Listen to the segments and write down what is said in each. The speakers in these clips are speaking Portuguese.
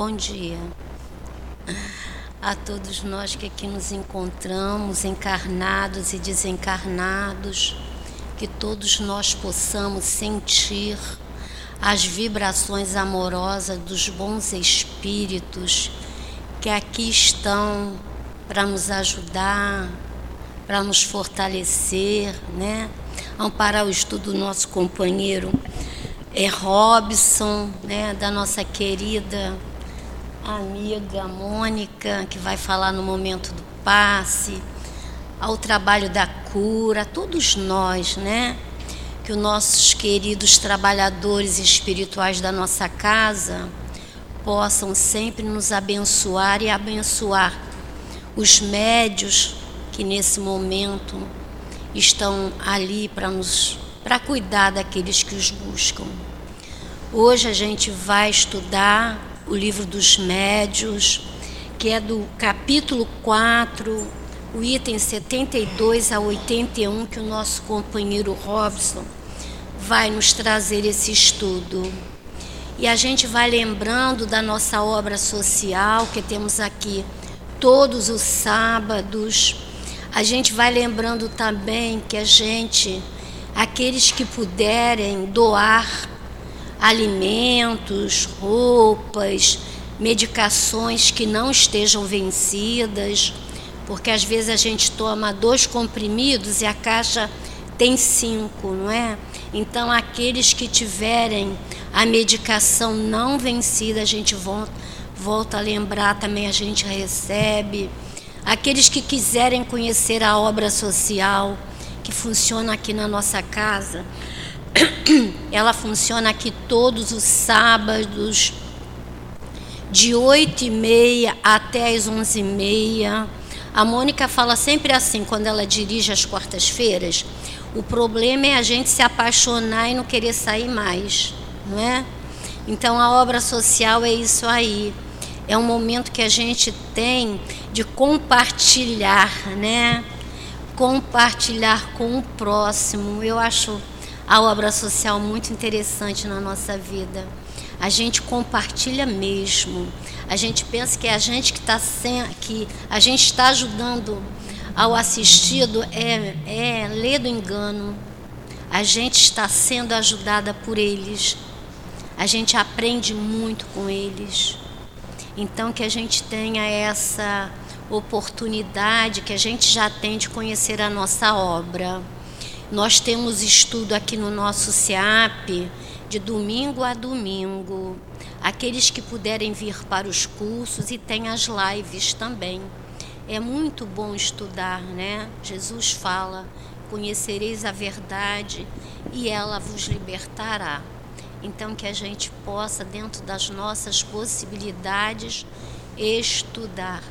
Bom dia a todos nós que aqui nos encontramos, encarnados e desencarnados, que todos nós possamos sentir as vibrações amorosas dos bons espíritos que aqui estão para nos ajudar, para nos fortalecer, né? Amparar o estudo do nosso companheiro é Robson, né? Da nossa querida amiga Mônica, que vai falar no momento do passe, ao trabalho da cura, todos nós, né? Que os nossos queridos trabalhadores espirituais da nossa casa possam sempre nos abençoar e abençoar os médios que nesse momento estão ali para nos para cuidar daqueles que os buscam. Hoje a gente vai estudar o livro dos médios, que é do capítulo 4, o item 72 a 81, que o nosso companheiro Robson vai nos trazer esse estudo. E a gente vai lembrando da nossa obra social, que temos aqui todos os sábados. A gente vai lembrando também que a gente, aqueles que puderem doar alimentos, roupas, medicações que não estejam vencidas, porque às vezes a gente toma dois comprimidos e a caixa tem cinco, não é? Então, aqueles que tiverem a medicação não vencida, a gente volta, volta a lembrar também, a gente recebe. Aqueles que quiserem conhecer a obra social que funciona aqui na nossa casa, ela funciona aqui todos os sábados, de 8 e meia até as 11 e meia. A Mônica fala sempre assim, quando ela dirige as quartas-feiras, o problema é a gente se apaixonar e não querer sair mais, não é? Então a obra social é isso aí. É um momento que a gente tem de compartilhar, né? Compartilhar com o próximo. Eu acho a obra social muito interessante na nossa vida. A gente compartilha mesmo. A gente pensa que a gente que está que a gente está ajudando ao assistido é, é ler do engano. A gente está sendo ajudada por eles. A gente aprende muito com eles. Então que a gente tenha essa oportunidade que a gente já tem de conhecer a nossa obra. Nós temos estudo aqui no nosso SEAP de domingo a domingo. Aqueles que puderem vir para os cursos e tem as lives também. É muito bom estudar, né? Jesus fala: conhecereis a verdade e ela vos libertará. Então, que a gente possa, dentro das nossas possibilidades, estudar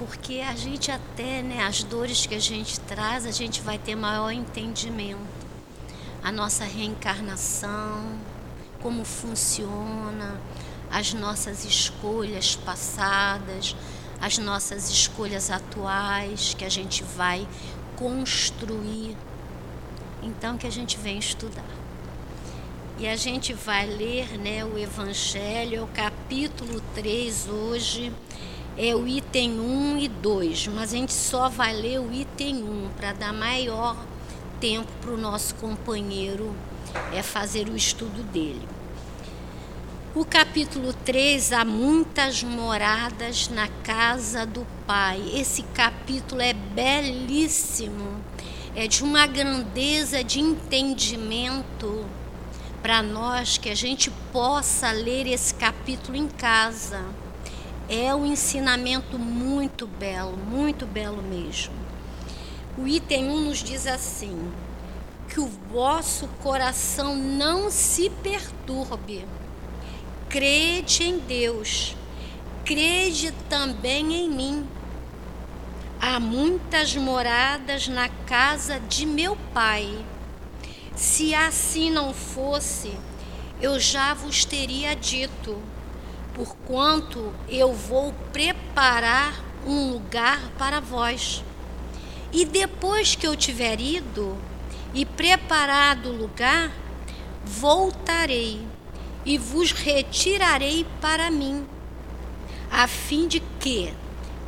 porque a gente até, né, as dores que a gente traz, a gente vai ter maior entendimento. A nossa reencarnação, como funciona, as nossas escolhas passadas, as nossas escolhas atuais que a gente vai construir. Então que a gente vem estudar. E a gente vai ler, né, o evangelho, o capítulo 3 hoje é o item 1 e 2, mas a gente só vai ler o item 1 para dar maior tempo para o nosso companheiro é fazer o estudo dele. O capítulo 3, há muitas moradas na casa do Pai. Esse capítulo é belíssimo, é de uma grandeza de entendimento para nós que a gente possa ler esse capítulo em casa é um ensinamento muito belo, muito belo mesmo. O item 1 nos diz assim: que o vosso coração não se perturbe. Crede em Deus, crede também em mim. Há muitas moradas na casa de meu pai. Se assim não fosse, eu já vos teria dito porquanto eu vou preparar um lugar para vós. E depois que eu tiver ido e preparado o lugar, voltarei e vos retirarei para mim, a fim de que,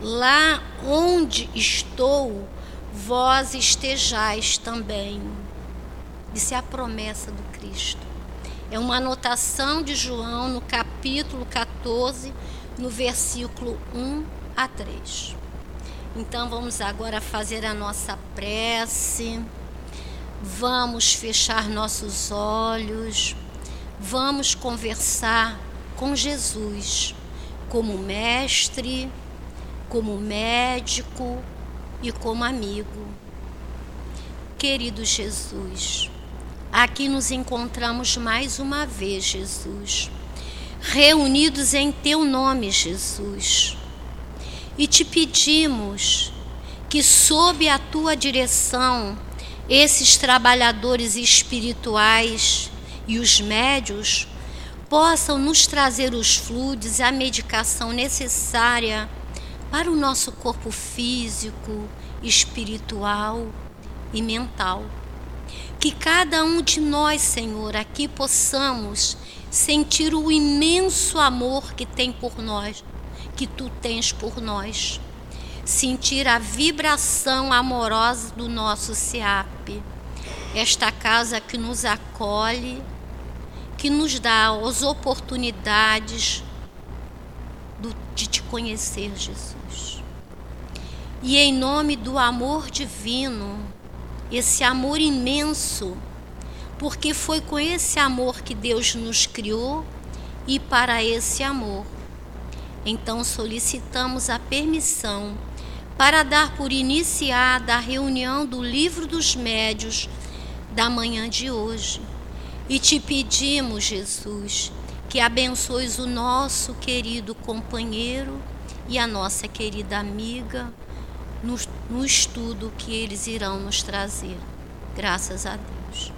lá onde estou, vós estejais também. Isso é a promessa do Cristo. É uma anotação de João no capítulo 14, no versículo 1 a 3. Então vamos agora fazer a nossa prece. Vamos fechar nossos olhos. Vamos conversar com Jesus como mestre, como médico e como amigo. Querido Jesus, aqui nos encontramos mais uma vez, Jesus, reunidos em Teu nome, Jesus, e te pedimos que, sob a Tua direção, esses trabalhadores espirituais e os médios possam nos trazer os fluidos e a medicação necessária para o nosso corpo físico, espiritual e mental. Que cada um de nós, Senhor, aqui possamos sentir o imenso amor que tem por nós, que tu tens por nós. Sentir a vibração amorosa do nosso SEAP. Esta casa que nos acolhe, que nos dá as oportunidades de te conhecer, Jesus. E em nome do amor divino, esse amor imenso, porque foi com esse amor que Deus nos criou e para esse amor. Então solicitamos a permissão para dar por iniciada a reunião do Livro dos Médios da manhã de hoje. E te pedimos, Jesus, que abençoes o nosso querido companheiro e a nossa querida amiga no, no estudo que eles irão nos trazer. Graças a Deus.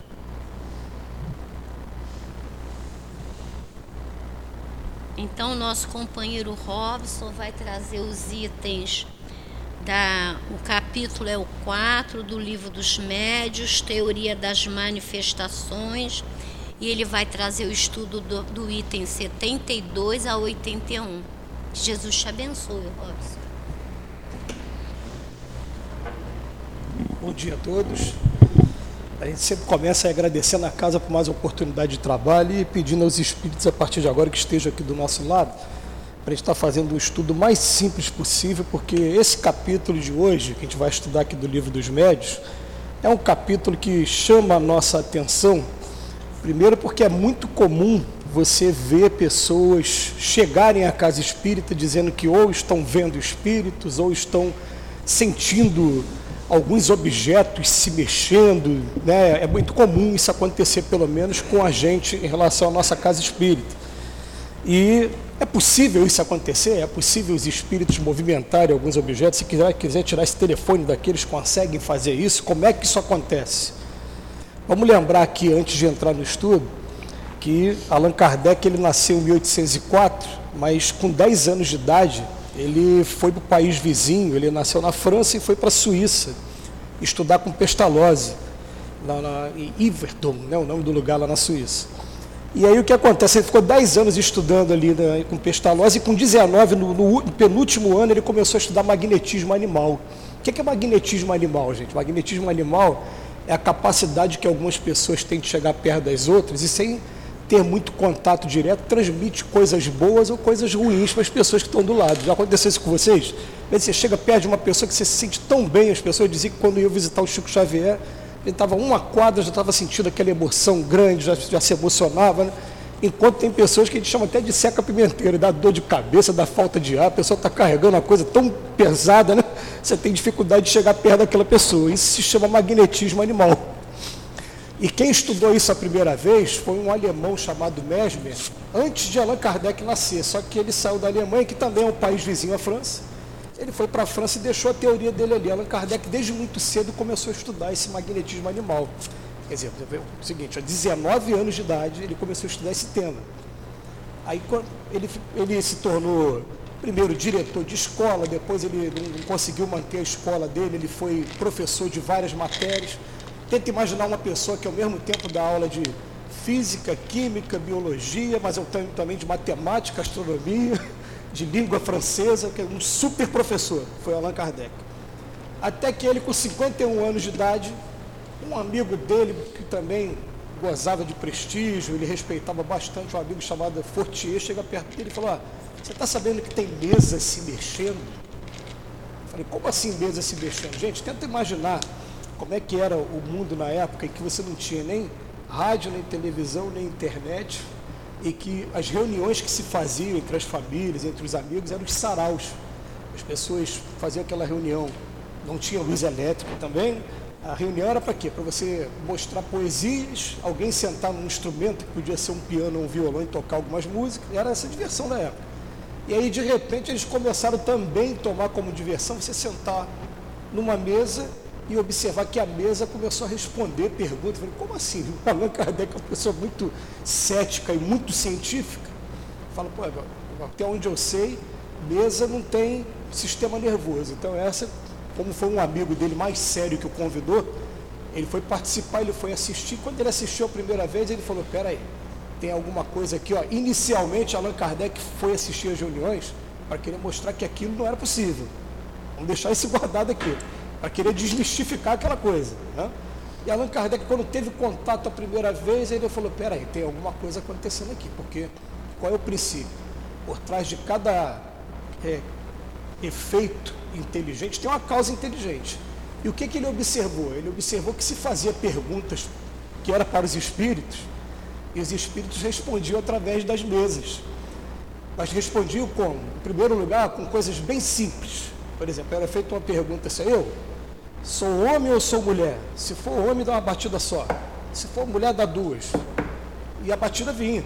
Então, nosso companheiro Robson vai trazer os itens da. O capítulo é o 4 do livro dos médios, Teoria das Manifestações, e ele vai trazer o estudo do, do item 72 a 81. Jesus te abençoe, Robson. Bom dia a todos. A gente sempre começa agradecendo a casa por mais oportunidade de trabalho e pedindo aos espíritos a partir de agora que estejam aqui do nosso lado, para a gente estar fazendo um estudo mais simples possível, porque esse capítulo de hoje, que a gente vai estudar aqui do livro dos médios, é um capítulo que chama a nossa atenção, primeiro porque é muito comum você ver pessoas chegarem à casa espírita dizendo que ou estão vendo espíritos ou estão sentindo alguns objetos se mexendo, né? É muito comum isso acontecer, pelo menos com a gente em relação à nossa casa espírita. E é possível isso acontecer? É possível os espíritos movimentarem alguns objetos? Se quiser, quiser tirar esse telefone daqueles conseguem fazer isso? Como é que isso acontece? Vamos lembrar aqui, antes de entrar no estudo, que Allan Kardec ele nasceu em 1804, mas com 10 anos de idade ele foi para o país vizinho, ele nasceu na França e foi para a Suíça estudar com Pestalozzi, lá na, em Iverdon, né, o nome do lugar lá na Suíça. E aí o que acontece? Ele ficou 10 anos estudando ali né, com Pestalozzi e com 19, no, no, penúltimo ano, ele começou a estudar magnetismo animal. O que é, que é magnetismo animal, gente? Magnetismo animal é a capacidade que algumas pessoas têm de chegar perto das outras e sem ter muito contato direto, transmite coisas boas ou coisas ruins para as pessoas que estão do lado. Já aconteceu isso com vocês? Você chega perto de uma pessoa que você se sente tão bem, as pessoas diziam que quando eu visitar o Chico Xavier, ele estava uma quadra, já estava sentindo aquela emoção grande, já, já se emocionava, né? Enquanto tem pessoas que a gente chama até de seca pimenteira, dá dor de cabeça, dá falta de ar, a pessoa está carregando uma coisa tão pesada, né? Você tem dificuldade de chegar perto daquela pessoa. Isso se chama magnetismo animal. E quem estudou isso a primeira vez foi um alemão chamado Mesmer, antes de Allan Kardec nascer. Só que ele saiu da Alemanha, que também é um país vizinho à França. Ele foi para a França e deixou a teoria dele ali. Allan Kardec, desde muito cedo, começou a estudar esse magnetismo animal. Quer dizer, o seguinte, a 19 anos de idade, ele começou a estudar esse tema. Aí ele, ele se tornou primeiro diretor de escola, depois ele não conseguiu manter a escola dele, ele foi professor de várias matérias. Tenta imaginar uma pessoa que ao mesmo tempo dá aula de física, química, biologia, mas eu tenho também de matemática, astronomia, de língua francesa, que é um super professor, foi Allan Kardec. Até que ele, com 51 anos de idade, um amigo dele, que também gozava de prestígio, ele respeitava bastante, um amigo chamado Fortier, chega perto dele e falou, ah, você está sabendo que tem mesa se mexendo? Eu falei, como assim mesa se mexendo? Gente, tenta imaginar como é que era o mundo na época em que você não tinha nem rádio, nem televisão, nem internet, e que as reuniões que se faziam entre as famílias, entre os amigos, eram os saraus. As pessoas faziam aquela reunião, não tinha luz elétrica também. A reunião era para quê? Para você mostrar poesias, alguém sentar num instrumento, que podia ser um piano ou um violão, e tocar algumas músicas. Era essa diversão da época. E aí, de repente, eles começaram também a tomar como diversão você sentar numa mesa e observar que a mesa começou a responder perguntas. Falei, como assim? O Allan Kardec é uma pessoa muito cética e muito científica. Fala, pô, até onde eu sei, mesa não tem sistema nervoso. Então essa, como foi um amigo dele mais sério que o convidou, ele foi participar, ele foi assistir. Quando ele assistiu a primeira vez, ele falou, peraí, tem alguma coisa aqui, ó. Inicialmente Allan Kardec foi assistir as reuniões para querer mostrar que aquilo não era possível. Vamos deixar isso guardado aqui para querer desmistificar aquela coisa. Né? E Allan Kardec, quando teve contato a primeira vez, ele falou: peraí, tem alguma coisa acontecendo aqui, porque qual é o princípio? Por trás de cada é, efeito inteligente tem uma causa inteligente. E o que, que ele observou? Ele observou que se fazia perguntas que era para os espíritos, e os espíritos respondiam através das mesas. Mas respondiam como? Em primeiro lugar, com coisas bem simples. Por exemplo, era feita uma pergunta assim, eu, Sou homem ou sou mulher? Se for homem, dá uma batida só. Se for mulher, dá duas. E a batida vinha.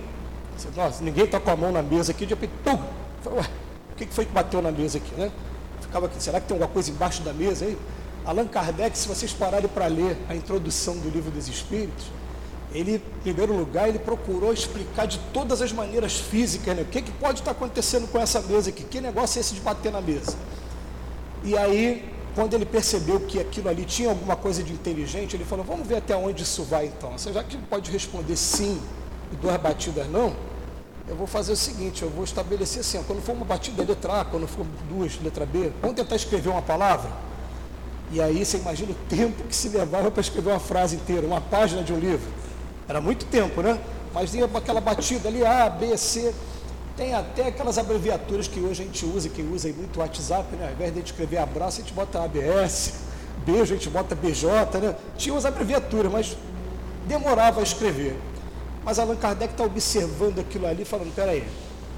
Nossa, ninguém está com a mão na mesa aqui, de repente, pum! O que foi que bateu na mesa aqui, né? Ficava aqui, será que tem alguma coisa embaixo da mesa aí? Allan Kardec, se vocês pararem para ler a introdução do livro dos Espíritos, ele, em primeiro lugar, ele procurou explicar de todas as maneiras físicas, né? O que, que pode estar acontecendo com essa mesa aqui? Que negócio é esse de bater na mesa? E aí, quando ele percebeu que aquilo ali tinha alguma coisa de inteligente, ele falou: Vamos ver até onde isso vai então. Você já que pode responder sim e duas batidas não, eu vou fazer o seguinte: eu vou estabelecer assim, quando for uma batida letra A, quando for duas letra B, vamos tentar escrever uma palavra? E aí você imagina o tempo que se levava para escrever uma frase inteira, uma página de um livro. Era muito tempo, né? Mas ia aquela batida ali, A, B, C. Tem até aquelas abreviaturas que hoje a gente usa, quem usa muito o WhatsApp, né? Ao invés de a gente escrever abraço, a gente bota ABS, beijo, a gente bota BJ, né? Tinha umas abreviaturas, mas demorava a escrever. Mas Allan Kardec está observando aquilo ali, falando, peraí,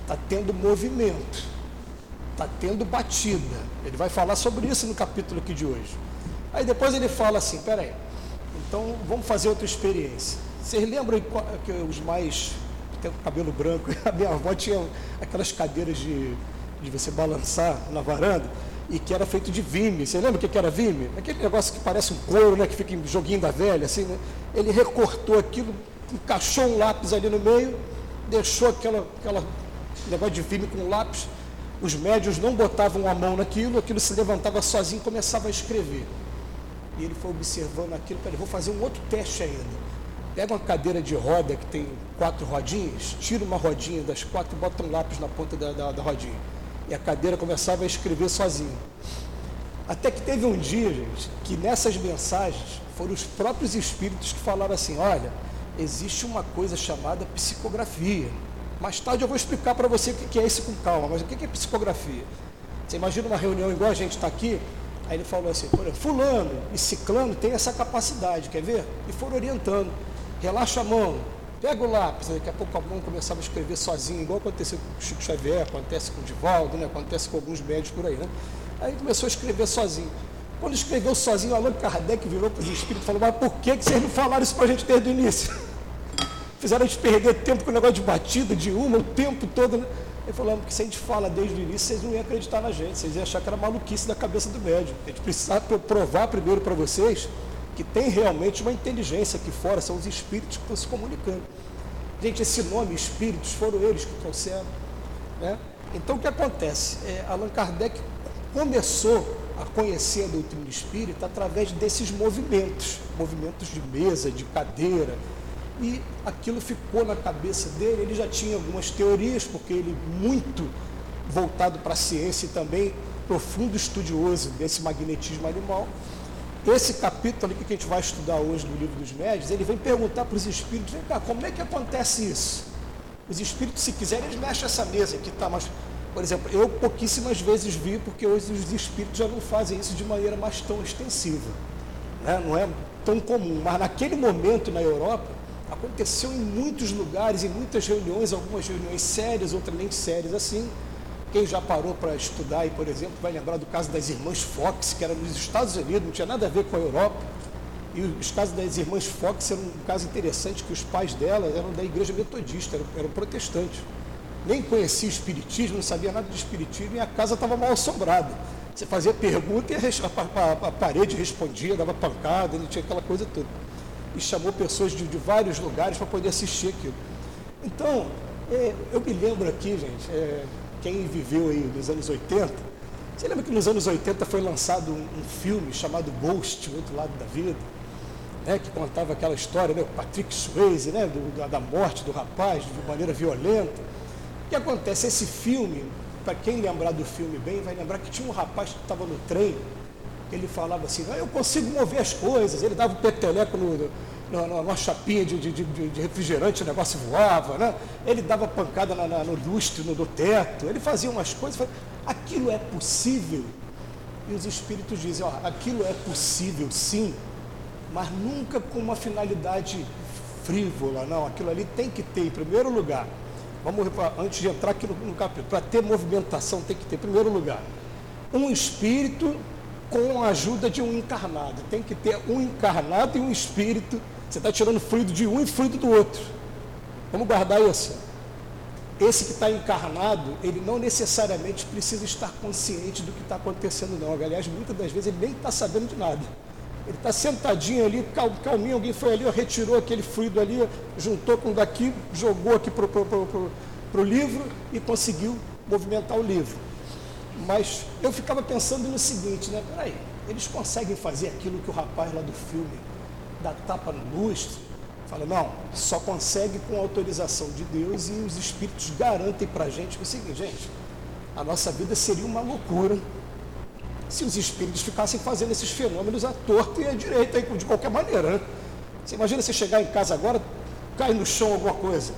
está tendo movimento, está tendo batida. Ele vai falar sobre isso no capítulo aqui de hoje. Aí depois ele fala assim, peraí, então vamos fazer outra experiência. Vocês lembram que os mais tem cabelo branco. A minha avó tinha aquelas cadeiras de, de você balançar na varanda e que era feito de vime. Você lembra o que era vime? Aquele negócio que parece um couro, né, que fica em joguinho da velha, assim, né? Ele recortou aquilo, encaixou um lápis ali no meio, deixou aquela, aquela negócio de vime com lápis. Os médios não botavam a mão naquilo, aquilo se levantava sozinho e começava a escrever. E ele foi observando aquilo, peraí, vou fazer um outro teste ainda. Pega uma cadeira de roda que tem quatro rodinhas, tira uma rodinha das quatro e bota um lápis na ponta da, da, da rodinha. E a cadeira começava a escrever sozinha. Até que teve um dia, gente, que nessas mensagens foram os próprios espíritos que falaram assim: olha, existe uma coisa chamada psicografia. Mais tarde eu vou explicar para você o que é isso com calma, mas o que é psicografia? Você imagina uma reunião igual a gente está aqui, aí ele falou assim: Fulano e Ciclano tem essa capacidade, quer ver? E foram orientando relaxa a mão, pega o lápis, daqui a pouco a mão começava a escrever sozinho, igual aconteceu com o Chico Xavier, acontece com o Divaldo, né? acontece com alguns médicos por aí. Né? Aí começou a escrever sozinho. Quando escreveu sozinho, Allan Kardec virou para os espíritos e falou, mas por que, que vocês não falaram isso para a gente desde o início? Fizeram a gente perder tempo com o negócio de batida, de uma, o tempo todo. Né? Ele falou, porque se a gente fala desde o início, vocês não iam acreditar na gente, vocês iam achar que era maluquice da cabeça do médium. A gente precisava provar primeiro para vocês que tem realmente uma inteligência aqui fora, são os espíritos que estão se comunicando. Gente, esse nome, espíritos, foram eles que trouxeram. Né? Então, o que acontece? É, Allan Kardec começou a conhecer a doutrina espírita através desses movimentos, movimentos de mesa, de cadeira. E aquilo ficou na cabeça dele, ele já tinha algumas teorias, porque ele muito voltado para a ciência e também profundo estudioso desse magnetismo animal. Esse capítulo que a gente vai estudar hoje no livro dos médios, ele vem perguntar para os espíritos, vem cá, como é que acontece isso? Os espíritos, se quiserem, eles mexem essa mesa aqui, tá? Mas, por exemplo, eu pouquíssimas vezes vi, porque hoje os espíritos já não fazem isso de maneira mais tão extensiva. Né? Não é tão comum. Mas naquele momento na Europa, aconteceu em muitos lugares, em muitas reuniões, algumas reuniões sérias, outras nem sérias assim, quem já parou para estudar aí, por exemplo, vai lembrar do caso das irmãs Fox, que era nos Estados Unidos, não tinha nada a ver com a Europa. E os casos das irmãs Fox eram um caso interessante, que os pais delas eram da igreja metodista, eram, eram protestantes. Nem conhecia o espiritismo, não sabia nada de espiritismo, e a casa estava mal assombrada. Você fazia pergunta e a, a, a parede respondia, dava pancada, ele tinha aquela coisa toda. E chamou pessoas de, de vários lugares para poder assistir aquilo. Então, é, eu me lembro aqui, gente, é, quem viveu aí nos anos 80, você lembra que nos anos 80 foi lançado um, um filme chamado Ghost, o outro lado da vida, né, que contava aquela história, né, o Patrick Swayze, né, do, da, morte do rapaz de maneira violenta. O que acontece? Esse filme, para quem lembrar do filme bem, vai lembrar que tinha um rapaz que estava no trem, ele falava assim, ah, eu consigo mover as coisas, ele dava o um peteleco no, numa chapinha de, de, de, refrigerante, o negócio voava, né? ele dava pancada na, na, no lustre, no, no, teto, ele fazia umas coisas, aquilo é possível. E os espíritos dizem, ó, aquilo é possível sim, mas nunca com uma finalidade frívola, não, aquilo ali tem que ter, em primeiro lugar, vamos antes de entrar aqui no, no capítulo, para ter movimentação tem que ter, em primeiro lugar, um espírito com a ajuda de um encarnado. Tem que ter um encarnado e um espírito você está tirando fluido de um e fluido do outro. Vamos guardar isso. Esse que está encarnado, ele não necessariamente precisa estar consciente do que está acontecendo, não. Aliás, muitas das vezes ele nem está sabendo de nada. Ele está sentadinho ali, cal, calminho, alguém foi ali, retirou aquele fluido ali, juntou com daqui, jogou aqui para o livro e conseguiu movimentar o livro. Mas eu ficava pensando no seguinte, né? Peraí, eles conseguem fazer aquilo que o rapaz lá do filme dá tapa no lustre, fala, não, só consegue com autorização de Deus e os espíritos garantem para a gente o seguinte, gente, a nossa vida seria uma loucura se os espíritos ficassem fazendo esses fenômenos à torta e à direita, de qualquer maneira. Né? Você imagina você chegar em casa agora, cai no chão alguma coisa.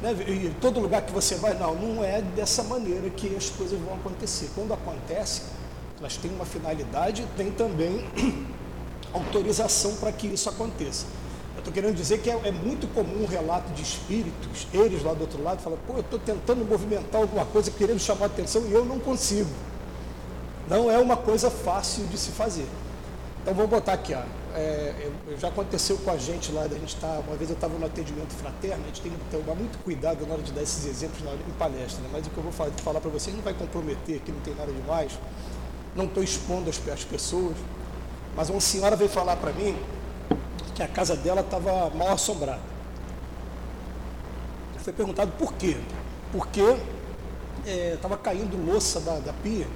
Né? E todo lugar que você vai, não, não é dessa maneira que as coisas vão acontecer. Quando acontece, elas têm uma finalidade, tem também autorização para que isso aconteça. Eu estou querendo dizer que é, é, muito comum um relato de espíritos, eles lá do outro lado, falam, pô, eu estou tentando movimentar alguma coisa, querendo chamar a atenção e eu não consigo. Não é uma coisa fácil de se fazer. Então vamos botar aqui, ó. É, já aconteceu com a gente lá, a gente tá, uma vez eu estava no atendimento fraterno, a gente tem que tomar muito cuidado na hora de dar esses exemplos na, em palestra, né? mas o que eu vou falar, falar para vocês não vai comprometer, que não tem nada demais, não estou expondo as, as pessoas, mas uma senhora veio falar para mim que a casa dela estava mal assombrada. Foi perguntado por quê. Porque estava é, caindo louça da, da pia.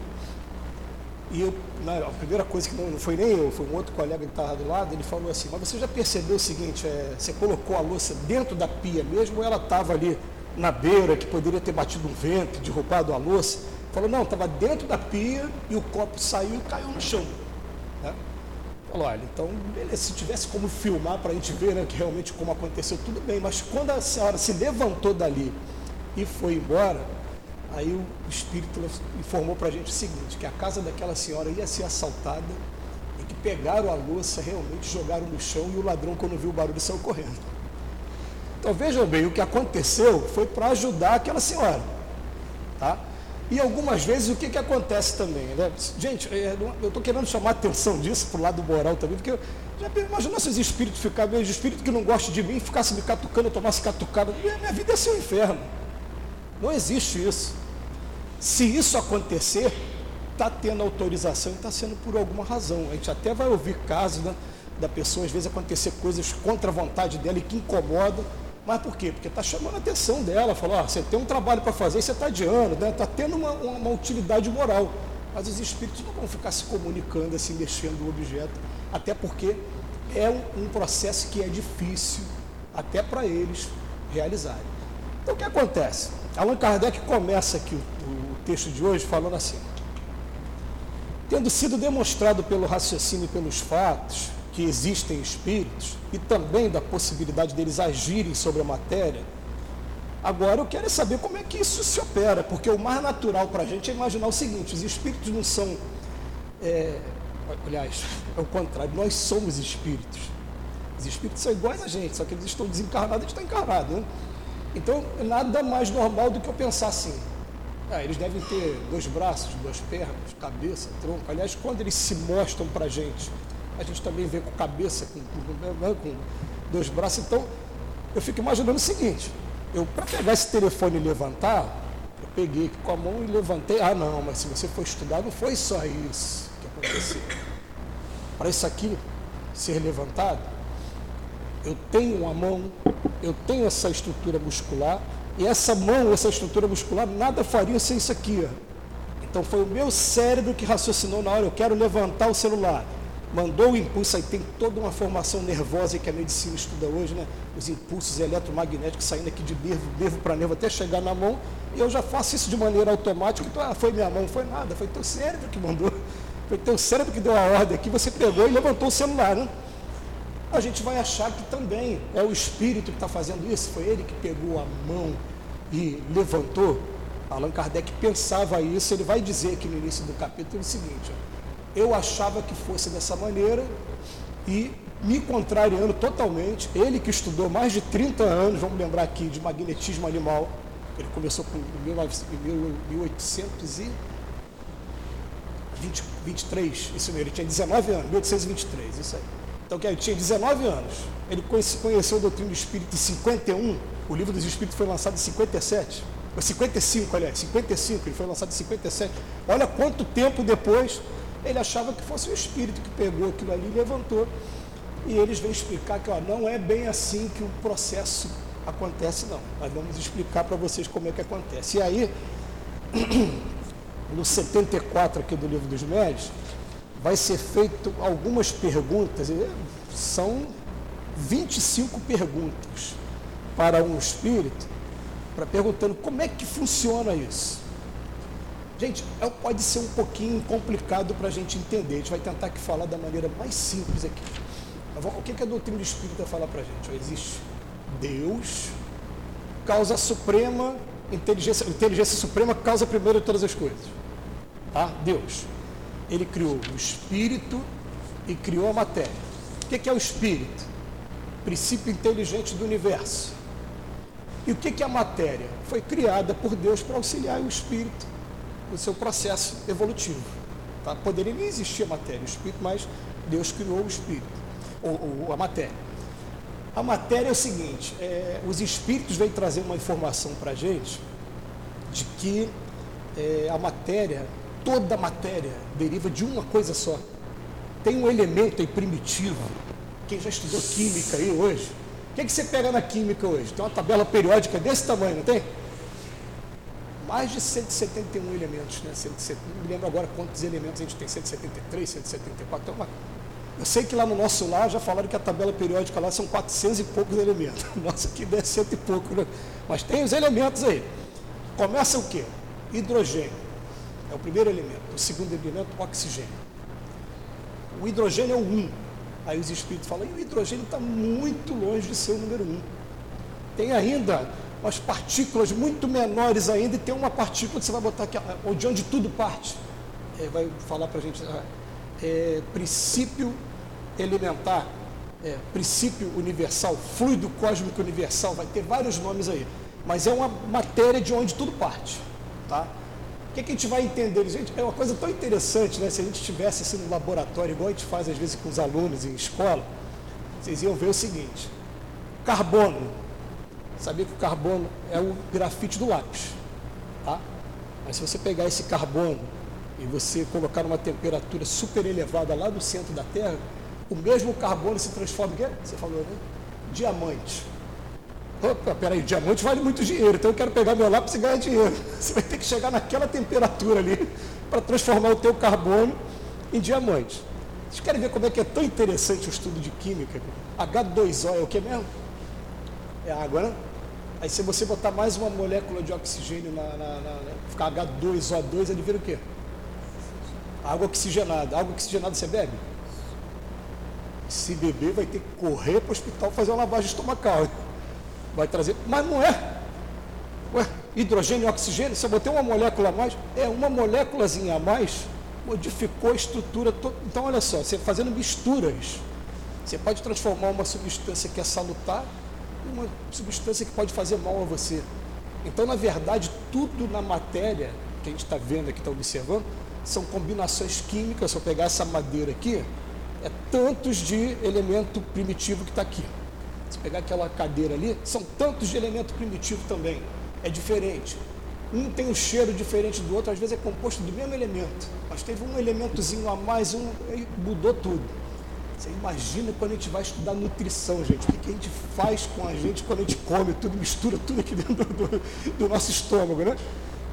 E eu, na, a primeira coisa que não, não, foi nem eu, foi um outro colega que estava do lado, ele falou assim, mas você já percebeu o seguinte, é, você colocou a louça dentro da pia mesmo ou ela estava ali na beira, que poderia ter batido um vento, derrubado a louça? Falou, não, estava dentro da pia e o copo saiu e caiu no chão. Né? Falou, olha, então, beleza, se tivesse como filmar para a gente ver né, que realmente como aconteceu, tudo bem, mas quando a senhora se levantou dali e foi embora, aí o espírito informou para a gente o seguinte, que a casa daquela senhora ia ser assaltada e que pegaram a louça, realmente jogaram no chão e o ladrão, quando viu o barulho, saiu correndo. Então vejam bem, o que aconteceu foi para ajudar aquela senhora. Tá? E algumas vezes o que, que acontece também? Né? Gente, é, eu estou querendo chamar a atenção disso para o lado moral também, porque já imagina se os espíritos ficarem, os espíritos que não gostam de mim, ficassem me catucando, eu tomasse catucada. Minha vida é seu inferno. Não existe isso. Se isso acontecer, está tendo autorização e está sendo por alguma razão. A gente até vai ouvir casos né, da pessoa, às vezes, acontecer coisas contra a vontade dela e que incomodam mas por quê? Porque está chamando a atenção dela, falou, você tem um trabalho para fazer você está adiando, está né? Tá tendo uma, uma, utilidade moral. Mas os espíritos não vão ficar se comunicando assim, mexendo o objeto, até porque é um, um processo que é difícil até para eles realizarem. Então o que acontece? Allan Kardec começa aqui o, o texto de hoje falando assim: Tendo sido demonstrado pelo raciocínio e pelos fatos que existem espíritos e também da possibilidade deles agirem sobre a matéria, agora eu quero saber como é que isso se opera, porque o mais natural para a gente é imaginar o seguinte: os espíritos não são. É, aliás, é o contrário, nós somos espíritos. Os espíritos são iguais a gente, só que eles estão desencarnados, a gente está encarnado. Né? Então, nada mais normal do que eu pensar assim. Ah, eles devem ter dois braços, duas pernas, cabeça, tronco. Aliás, quando eles se mostram para a gente, a gente também vê com cabeça, com, com, com dois braços. Então, eu fico imaginando o seguinte: eu, para pegar esse telefone e levantar, eu peguei com a mão e levantei. Ah, não, mas se você for estudar, não foi só isso que aconteceu. Para isso aqui ser levantado, eu tenho uma mão, eu tenho essa estrutura muscular, e essa mão, essa estrutura muscular, nada faria sem isso aqui. Então foi o meu cérebro que raciocinou na hora, eu quero levantar o celular. Mandou o impulso, aí tem toda uma formação nervosa que a medicina estuda hoje, né? Os impulsos eletromagnéticos saindo aqui de nervo, nervo para nervo até chegar na mão. E eu já faço isso de maneira automática. Então, ah, foi minha mão, foi nada, foi teu cérebro que mandou. Foi teu cérebro que deu a ordem aqui, você pegou e levantou o celular, né? a gente vai achar que também é o espírito que está fazendo isso, foi ele que pegou a mão e levantou. Allan Kardec pensava isso, ele vai dizer aqui no início do capítulo o seguinte: eu achava que fosse dessa maneira e me contrariando totalmente, ele que estudou mais de 30 anos, vamos lembrar aqui, de magnetismo animal, ele começou com 1823, isso mesmo, ele tinha 19 anos, 1823, isso aí. Então, ele tinha 19 anos. Ele conheceu a doutrina do Espírito em 51. O livro dos Espíritos foi lançado em 57. Ou 55, aliás, 55. Ele foi lançado em 57. Olha quanto tempo depois ele achava que fosse o Espírito que pegou aquilo ali e levantou. E eles vêm explicar que ó, não é bem assim que o processo acontece, não. Mas vamos explicar para vocês como é que acontece. E aí, no 74 aqui do livro dos médios, vai ser feito algumas perguntas, são 25 perguntas para um espírito, para perguntando como é que funciona isso. Gente, é, pode ser um pouquinho complicado para a gente entender, a gente vai tentar aqui falar da maneira mais simples aqui. O que, que a doutrina do espírito vai falar para a gente? Existe Deus, causa suprema, inteligência, inteligência suprema, causa primeira de todas as coisas. Tá? Deus ele criou o espírito e criou a matéria. O que é o espírito? Princípio inteligente do universo. E o que é a matéria? Foi criada por Deus para auxiliar o espírito no seu processo evolutivo. Tá? Poderia nem existir a matéria, o espírito, mas Deus criou o espírito, ou, ou a matéria. A matéria é o seguinte: é, os espíritos vêm trazer uma informação para a gente de que é, a matéria toda a matéria deriva de uma coisa só. Tem um elemento aí primitivo. Quem já estudou química aí hoje? O que, é que você pega na química hoje? Tem uma tabela periódica desse tamanho, não tem? Mais de 171 elementos, né? Não me lembro agora quantos elementos a gente tem, 173, 174. Então, uma... Eu sei que lá no nosso lar já falaram que a tabela periódica lá são 400 e poucos elementos. Nossa, aqui deve cento e pouco, né? Mas tem os elementos aí. Começa o quê? Hidrogênio é o primeiro elemento. O segundo elemento, oxigênio. O hidrogênio é o 1. Aí os espíritos falam, e o hidrogênio está muito longe de ser o número 1. Tem ainda umas partículas muito menores ainda, e tem uma partícula que você vai botar aqui, de onde tudo parte. É, vai falar para a gente, ah, é, princípio elementar, é, princípio universal, fluido cósmico universal, vai ter vários nomes aí. Mas é uma matéria de onde tudo parte. Tá? que, que a gente vai entender? Gente, é uma coisa tão interessante, né? Se a gente estivesse assim no laboratório, igual a gente faz às vezes com os alunos em escola, vocês iam ver o seguinte: carbono. Sabia que o carbono é o grafite do lápis, tá? Mas se você pegar esse carbono e você colocar numa temperatura super elevada lá no centro da Terra, o mesmo carbono se transforma em quê? Você falou, né? Diamante. Opa, peraí, diamante vale muito dinheiro, então eu quero pegar meu lápis e ganhar dinheiro. Você vai ter que chegar naquela temperatura ali para transformar o teu carbono em diamante. Vocês querem ver como é que é tão interessante o estudo de química? H2O é o que mesmo? É água, né? Aí se você botar mais uma molécula de oxigênio na, na, na ficar H2O2, ele vira o quê? Água oxigenada. Água oxigenada você bebe? Se beber, vai ter que correr para o hospital fazer uma lavagem estomacal. Vai trazer. Mas não é. Ué, hidrogênio e oxigênio, se eu botei uma molécula a mais, é uma moléculazinha a mais, modificou a estrutura toda. Então, olha só, você fazendo misturas, você pode transformar uma substância que é salutar uma substância que pode fazer mal a você. Então, na verdade, tudo na matéria que a gente está vendo aqui, está observando, são combinações químicas. Se eu pegar essa madeira aqui, é tantos de elemento primitivo que está aqui. Se pegar aquela cadeira ali, são tantos de elemento primitivo também. É diferente. Um tem um cheiro diferente do outro, às vezes é composto do mesmo elemento, mas teve um elementozinho a mais, um, e mudou tudo. Você imagina quando a gente vai estudar nutrição, gente, o que, a gente faz com a gente quando a gente come tudo, mistura tudo aqui dentro do, do nosso estômago, né?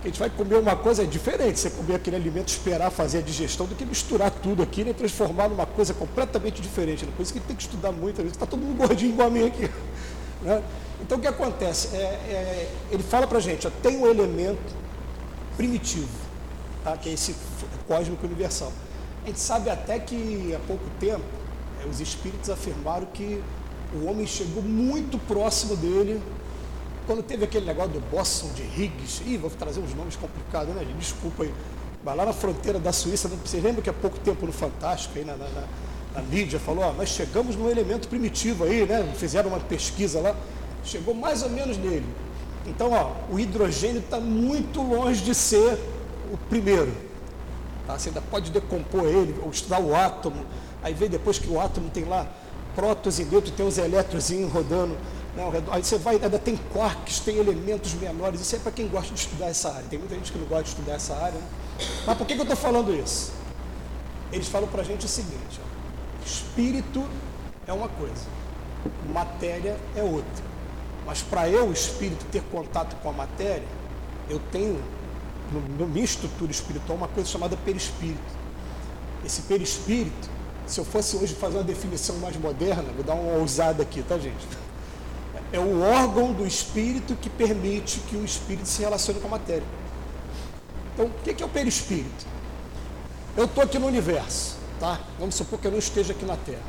a gente vai comer uma coisa diferente, você comer aquele alimento, esperar fazer a digestão, do que misturar tudo aqui né, transformar numa coisa completamente diferente. Né? Por isso que tem que estudar muito, está todo mundo gordinho igual a mim aqui. Né? Então o que acontece? É, é, ele fala para a gente, ó, tem um elemento primitivo, tá? que é esse cósmico universal. A gente sabe até que há pouco tempo é, os espíritos afirmaram que o homem chegou muito próximo dele quando teve aquele negócio do Boston de Higgs, ih, vou trazer uns nomes complicados, né? Desculpa aí. Mas lá na fronteira da Suíça, você lembra que há pouco tempo no Fantástico, aí na, na, na, na mídia, falou, ó, nós chegamos num elemento primitivo aí, né? Fizeram uma pesquisa lá, chegou mais ou menos nele. Então, ó, o hidrogênio está muito longe de ser o primeiro. Tá? Você ainda pode decompor ele, ou estudar o átomo, aí vê depois que o átomo tem lá prótons e nêutrons, tem os elétrons rodando não, aí você vai, ainda tem quarks, tem elementos menores, isso é para quem gosta de estudar essa área. Tem muita gente que não gosta de estudar essa área. Né? Mas por que, que eu estou falando isso? Eles falam para a gente o seguinte: ó, espírito é uma coisa, matéria é outra. Mas para eu, o espírito, ter contato com a matéria, eu tenho, no, minha estrutura espiritual, uma coisa chamada perispírito. Esse perispírito, se eu fosse hoje fazer uma definição mais moderna, vou dar uma ousada aqui, tá, gente? é o órgão do espírito que permite que o espírito se relacione com a matéria. Então, o que é o perispírito? Eu estou aqui no universo, tá? Vamos supor que eu não esteja aqui na Terra.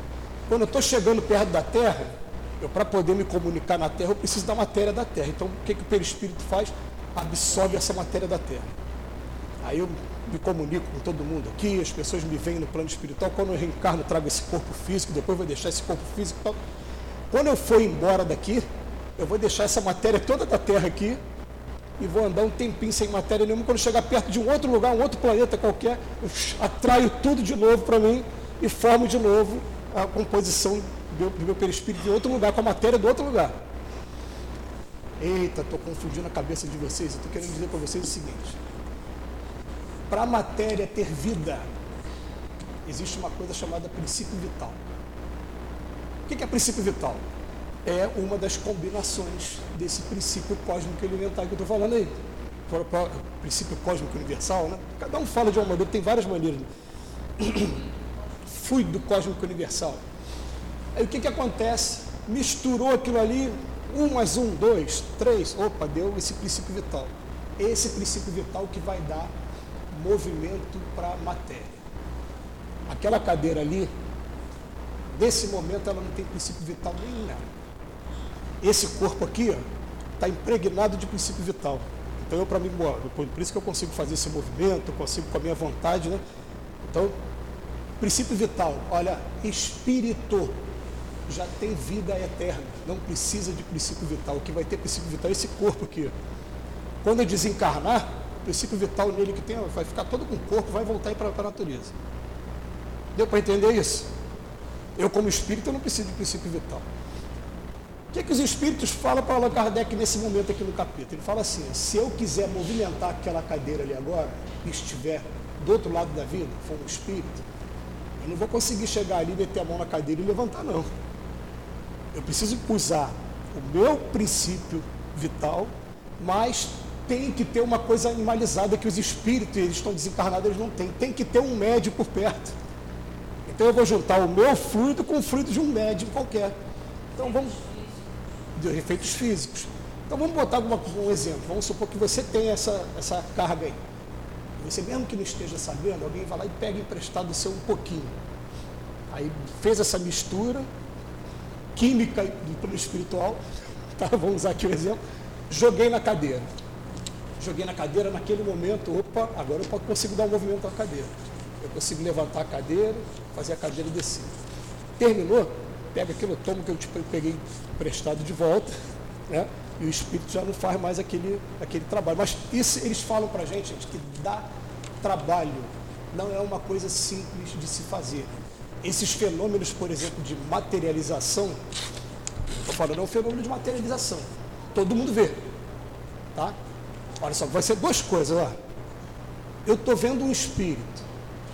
Quando eu estou chegando perto da Terra, eu para poder me comunicar na Terra, eu preciso da matéria da Terra. Então, o que, que o perispírito faz? Absorve essa matéria da Terra. Aí eu me comunico com todo mundo aqui, as pessoas me veem no plano espiritual. Quando eu reencarno, trago esse corpo físico, depois vou deixar esse corpo físico. Então, quando eu for embora daqui, eu vou deixar essa matéria toda da Terra aqui e vou andar um tempinho sem matéria nenhuma. Quando chegar perto de um outro lugar, um outro planeta qualquer, eu atraio tudo de novo para mim e formo de novo a composição do, do meu perispírito em outro lugar, com a matéria do outro lugar. Eita, estou confundindo a cabeça de vocês. Estou querendo dizer para vocês o seguinte: para a matéria ter vida, existe uma coisa chamada princípio vital. O que é princípio vital? É uma das combinações desse princípio cósmico elementar que eu estou falando aí. Princípio cósmico universal, né? Cada um fala de uma maneira, tem várias maneiras. Fluido cósmico universal. Aí o que, que acontece? Misturou aquilo ali, um mais um, dois, três, opa, deu esse princípio vital. Esse princípio vital que vai dar movimento para a matéria. Aquela cadeira ali, Nesse momento ela não tem princípio vital nenhum. Esse corpo aqui está impregnado de princípio vital. Então eu para mim, por isso que eu consigo fazer esse movimento, consigo com a minha vontade, né? Então, princípio vital, olha, espírito já tem vida eterna, não precisa de princípio vital. O que vai ter princípio vital é esse corpo aqui. Quando eu desencarnar, princípio vital nele que tem, vai ficar todo com o corpo, vai voltar para a natureza. Deu para entender isso? Eu, como espírito, eu não preciso de princípio vital. O que, é que os espíritos falam para Allan Kardec nesse momento aqui no capítulo? Ele fala assim: se eu quiser movimentar aquela cadeira ali agora, e estiver do outro lado da vida, for um espírito, eu não vou conseguir chegar ali, meter a mão na cadeira e levantar, não. Eu preciso usar o meu princípio vital, mas tem que ter uma coisa animalizada que os espíritos, eles estão desencarnados, eles não têm. Tem que ter um médio por perto. Então eu vou juntar o meu fluido com o fluido de um médium qualquer. Então vamos. de efeitos físicos. Então vamos botar uma, um exemplo. Vamos supor que você tem essa, essa carga aí. Você mesmo que não esteja sabendo, alguém vai lá e pega emprestado o seu um pouquinho. Aí fez essa mistura química plano espiritual, tá? vamos usar aqui o exemplo, joguei na cadeira. Joguei na cadeira naquele momento, opa, agora eu consigo dar um movimento na cadeira. Eu consigo levantar a cadeira, fazer a cadeira descer. Terminou? Pega aquilo, tomo que eu te peguei emprestado de volta, né? e o espírito já não faz mais aquele, aquele trabalho. Mas isso eles falam para a gente, gente, que dá trabalho, não é uma coisa simples de se fazer. Esses fenômenos, por exemplo, de materialização, estou falando, é um fenômeno de materialização. Todo mundo vê. Tá? Olha só, vai ser duas coisas. Ó. Eu estou vendo um espírito.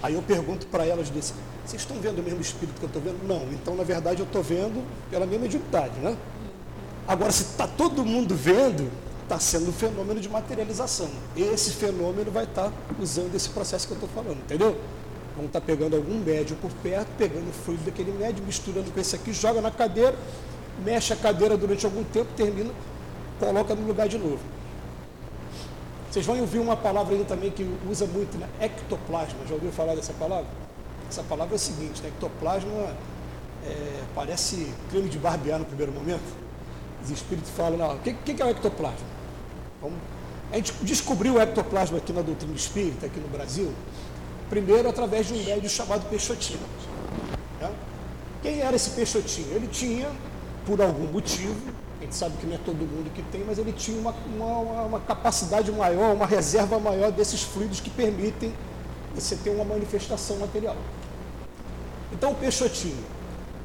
Aí eu pergunto para elas desse, vocês estão vendo o mesmo espírito que eu estou vendo? Não. Então, na verdade, eu estou vendo pela minha mediunidade, né? Agora, se está todo mundo vendo, está sendo um fenômeno de materialização. Esse fenômeno vai estar tá usando esse processo que eu estou falando, entendeu? Vão estar tá pegando algum médio por perto, pegando o fluido daquele médio, misturando com esse aqui, joga na cadeira, mexe a cadeira durante algum tempo, termina, coloca no lugar de novo. Vocês vão ouvir uma palavra aí também que usa muito, né? Ectoplasma. Já ouviu falar dessa palavra? Essa palavra é o seguinte, né? ectoplasma é, parece creme de barbear no primeiro momento. Os espíritos falam, não, o que, que é o ectoplasma? Vamos, a gente descobriu o ectoplasma aqui na doutrina espírita, aqui no Brasil, primeiro através de um médio chamado Peixotinho. Né? Quem era esse Peixotinho? Ele tinha, por algum motivo, gente sabe que não é todo mundo que tem, mas ele tinha uma, uma, uma capacidade maior, uma reserva maior desses fluidos que permitem você ter uma manifestação material. Então o Peixotinho,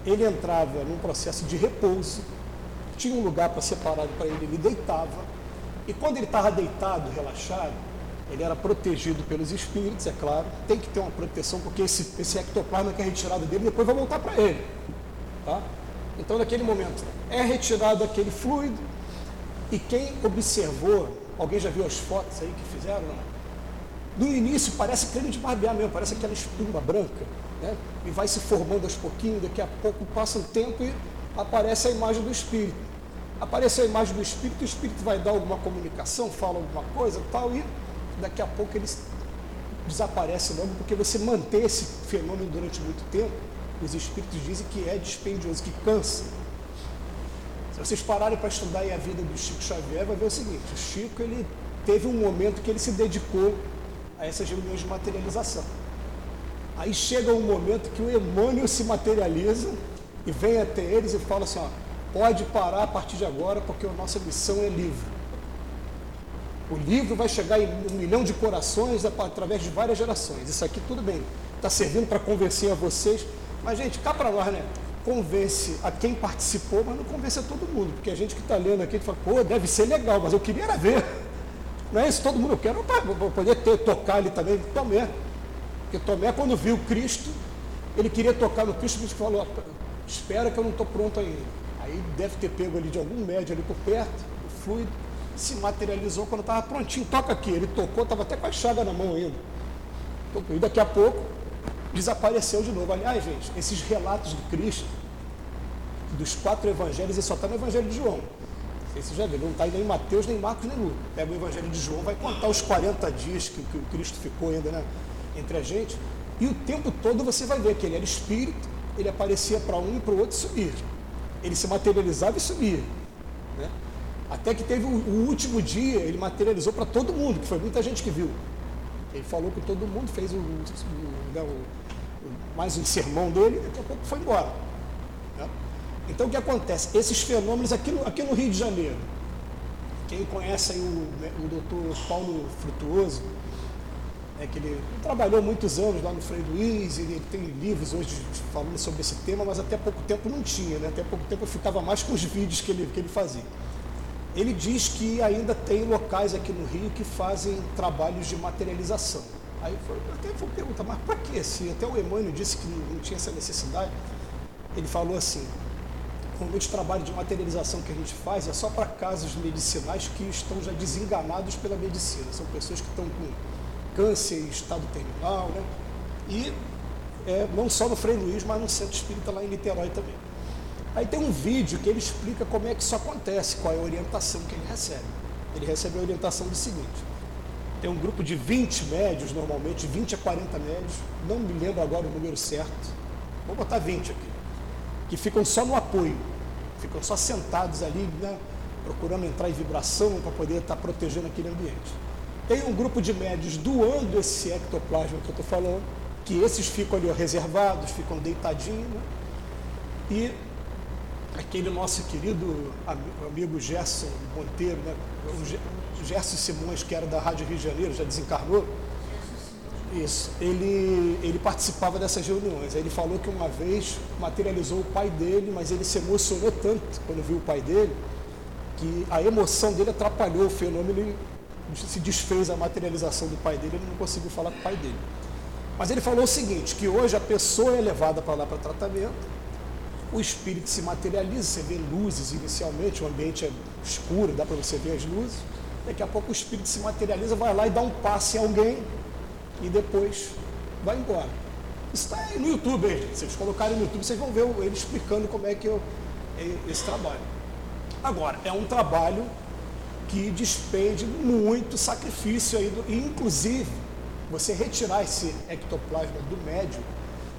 ele entrava num processo de repouso, tinha um lugar para separado para ele, ele deitava, e quando ele estava deitado, relaxado, ele era protegido pelos espíritos, é claro, tem que ter uma proteção, porque esse, esse ectoplasma que é retirado dele, depois vai voltar para ele. Tá? Então, naquele momento, é retirado aquele fluido, e quem observou, alguém já viu as fotos aí que fizeram? Não? No início parece creme de barbear mesmo, parece aquela espuma branca, né? e vai se formando aos pouquinhos, daqui a pouco passa um tempo e aparece a imagem do espírito apareceu a imagem do espírito, o espírito vai dar alguma comunicação, fala alguma coisa tal, e daqui a pouco ele desaparece logo, porque você manter esse fenômeno durante muito tempo, os espíritos dizem que é dispendioso, que cansa. Se vocês pararem para estudar a vida do Chico Xavier, vai ver o seguinte, o Chico ele teve um momento que ele se dedicou a essas reuniões de materialização. Aí chega um momento que o Emmanuel se materializa e vem até eles e fala assim, ó, pode parar a partir de agora, porque a nossa missão é livre. O livro vai chegar em um milhão de corações através de várias gerações. Isso aqui tudo bem, está servindo para convencer a vocês. Mas, gente, cá para nós, né? Convence a quem participou, mas não convence a todo mundo. Porque a gente que está lendo aqui fala, pô, deve ser legal, mas eu queria era ver. Não é isso, todo mundo quer, para poder ter, tocar ali também, Tomé. Porque Tomé, quando viu Cristo, ele queria tocar no Cristo, Cristo falou, espera que eu não estou pronto ainda. Aí deve ter pego ali de algum médio ali por perto, o fluido, se materializou quando estava prontinho, toca aqui. Ele tocou, estava até com a chaga na mão ainda. E daqui a pouco desapareceu de novo. Aliás, gente, esses relatos de Cristo, dos quatro evangelhos, ele só está no Evangelho de João. Você já viu, não está nem em Mateus, nem Marcos, nem Lucas. Pega o Evangelho de João, vai contar os 40 dias que, que Cristo ficou ainda né, entre a gente. E o tempo todo você vai ver que ele era espírito, ele aparecia para um e para o outro subir ele se materializava e sumia. Né? Até que teve o, o, último dia, ele materializou para todo mundo, que foi muita gente que viu. Ele falou com todo mundo, fez né, mais um sermão dele, e daqui a pouco foi embora. Né? Então o que acontece? Esses fenômenos aqui no, aqui no Rio de Janeiro, quem conhece o, né, o doutor Paulo Frutuoso, é que ele trabalhou muitos anos lá no Frei Luiz, ele tem livros hoje falando sobre esse tema, mas até pouco tempo não tinha, né? até pouco tempo eu ficava mais com os vídeos que ele, que ele fazia. Ele diz que ainda tem locais aqui no Rio que fazem trabalhos de materialização. Aí eu até vou perguntar, mas para quê? Se até o Emmanuel disse que não tinha essa necessidade, ele falou assim, realmente o trabalho de materialização que a gente faz é só para casos medicinais que estão já desenganados pela medicina. São pessoas que estão com câncer em estado terminal, né? E é, não só no Frei Luiz, mas no Centro Espírita lá em Niterói também. Aí tem um vídeo que ele explica como é que isso acontece, qual é a orientação que ele recebe. Ele recebe a orientação do seguinte: tem um grupo de 20 médios, normalmente, 20 a 40 médios, não me lembro agora o número certo, vou botar 20 aqui, que ficam só no apoio, ficam só sentados ali, né, procurando entrar em vibração para poder estar protegendo aquele ambiente. Tem um grupo de médios doando esse ectoplasma que eu estou falando, que esses ficam ali reservados, ficam deitadinhos, né? e aquele nosso querido amigo Gerson Monteiro, né? o Gerson Simões, que era da Rádio Rio de Janeiro, já desencarnou, isso, ele, ele participava dessas reuniões. Aí ele falou que uma vez materializou o pai dele, mas ele se emocionou tanto quando viu o pai dele, que a emoção dele atrapalhou o fenômeno e se desfez a materialização do pai dele, ele não conseguiu falar com o pai dele. Mas ele falou o seguinte, que hoje a pessoa é levada para lá para tratamento, o espírito se materializa, você vê luzes inicialmente, o ambiente é escuro, dá para você ver as luzes, daqui a pouco o espírito se materializa, vai lá e dá um passe em alguém e depois vai embora. Isso está no YouTube, hein, vocês colocarem no YouTube, vocês vão ver ele explicando como é que eu, é esse trabalho. Agora, é um trabalho que despende muito sacrifício aí, do, e inclusive você retirar esse ectoplasma do médium,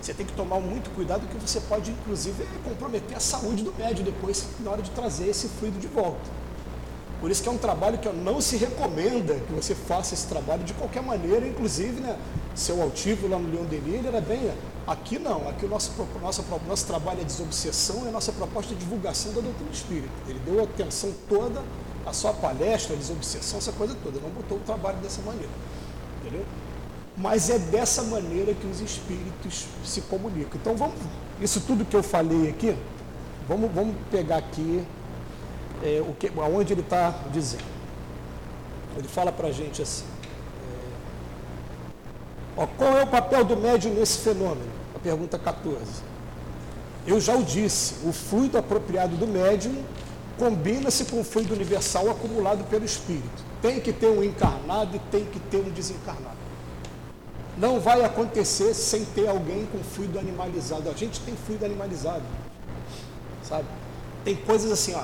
você tem que tomar muito cuidado que você pode inclusive comprometer a saúde do médium depois na hora de trazer esse fluido de volta. Por isso que é um trabalho que não se recomenda que você faça esse trabalho de qualquer maneira, inclusive, né, seu altivo lá no Leão Denis, ele era bem, aqui não, aqui o nosso, nosso, nosso trabalho é desobsessão e a nossa proposta é divulgação da doutrina espírita. Ele deu atenção toda à sua palestra, desobsessão, essa coisa toda, não botou o trabalho dessa maneira, entendeu? Mas é dessa maneira que os espíritos se comunicam. Então vamos, isso tudo que eu falei aqui, vamos, vamos pegar aqui é, o que, aonde ele está dizendo. Ele fala para a gente assim. É, ó, qual é o papel do médium nesse fenômeno? A pergunta 14. Eu já o disse, o fluido apropriado do médium combina-se com o fluido universal acumulado pelo espírito. Tem que ter um encarnado e tem que ter um desencarnado. Não vai acontecer sem ter alguém com fluido animalizado. A gente tem fluido animalizado, sabe? Tem coisas assim, ó,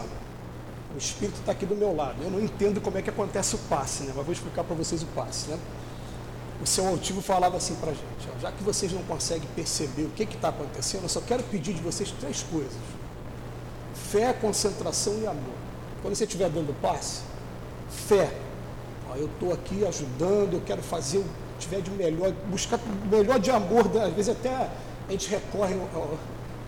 o espírito está aqui do meu lado. Eu não entendo como é que acontece o passe, né? mas vou explicar para vocês o passe. Né? O seu altivo falava assim para a gente: ó, já que vocês não conseguem perceber o que está acontecendo, eu só quero pedir de vocês três coisas: fé, concentração e amor. Quando você estiver dando passe, fé. Ó, eu estou aqui ajudando, eu quero fazer o tiver de melhor, buscar melhor de amor. Às vezes até a gente recorre. Ó,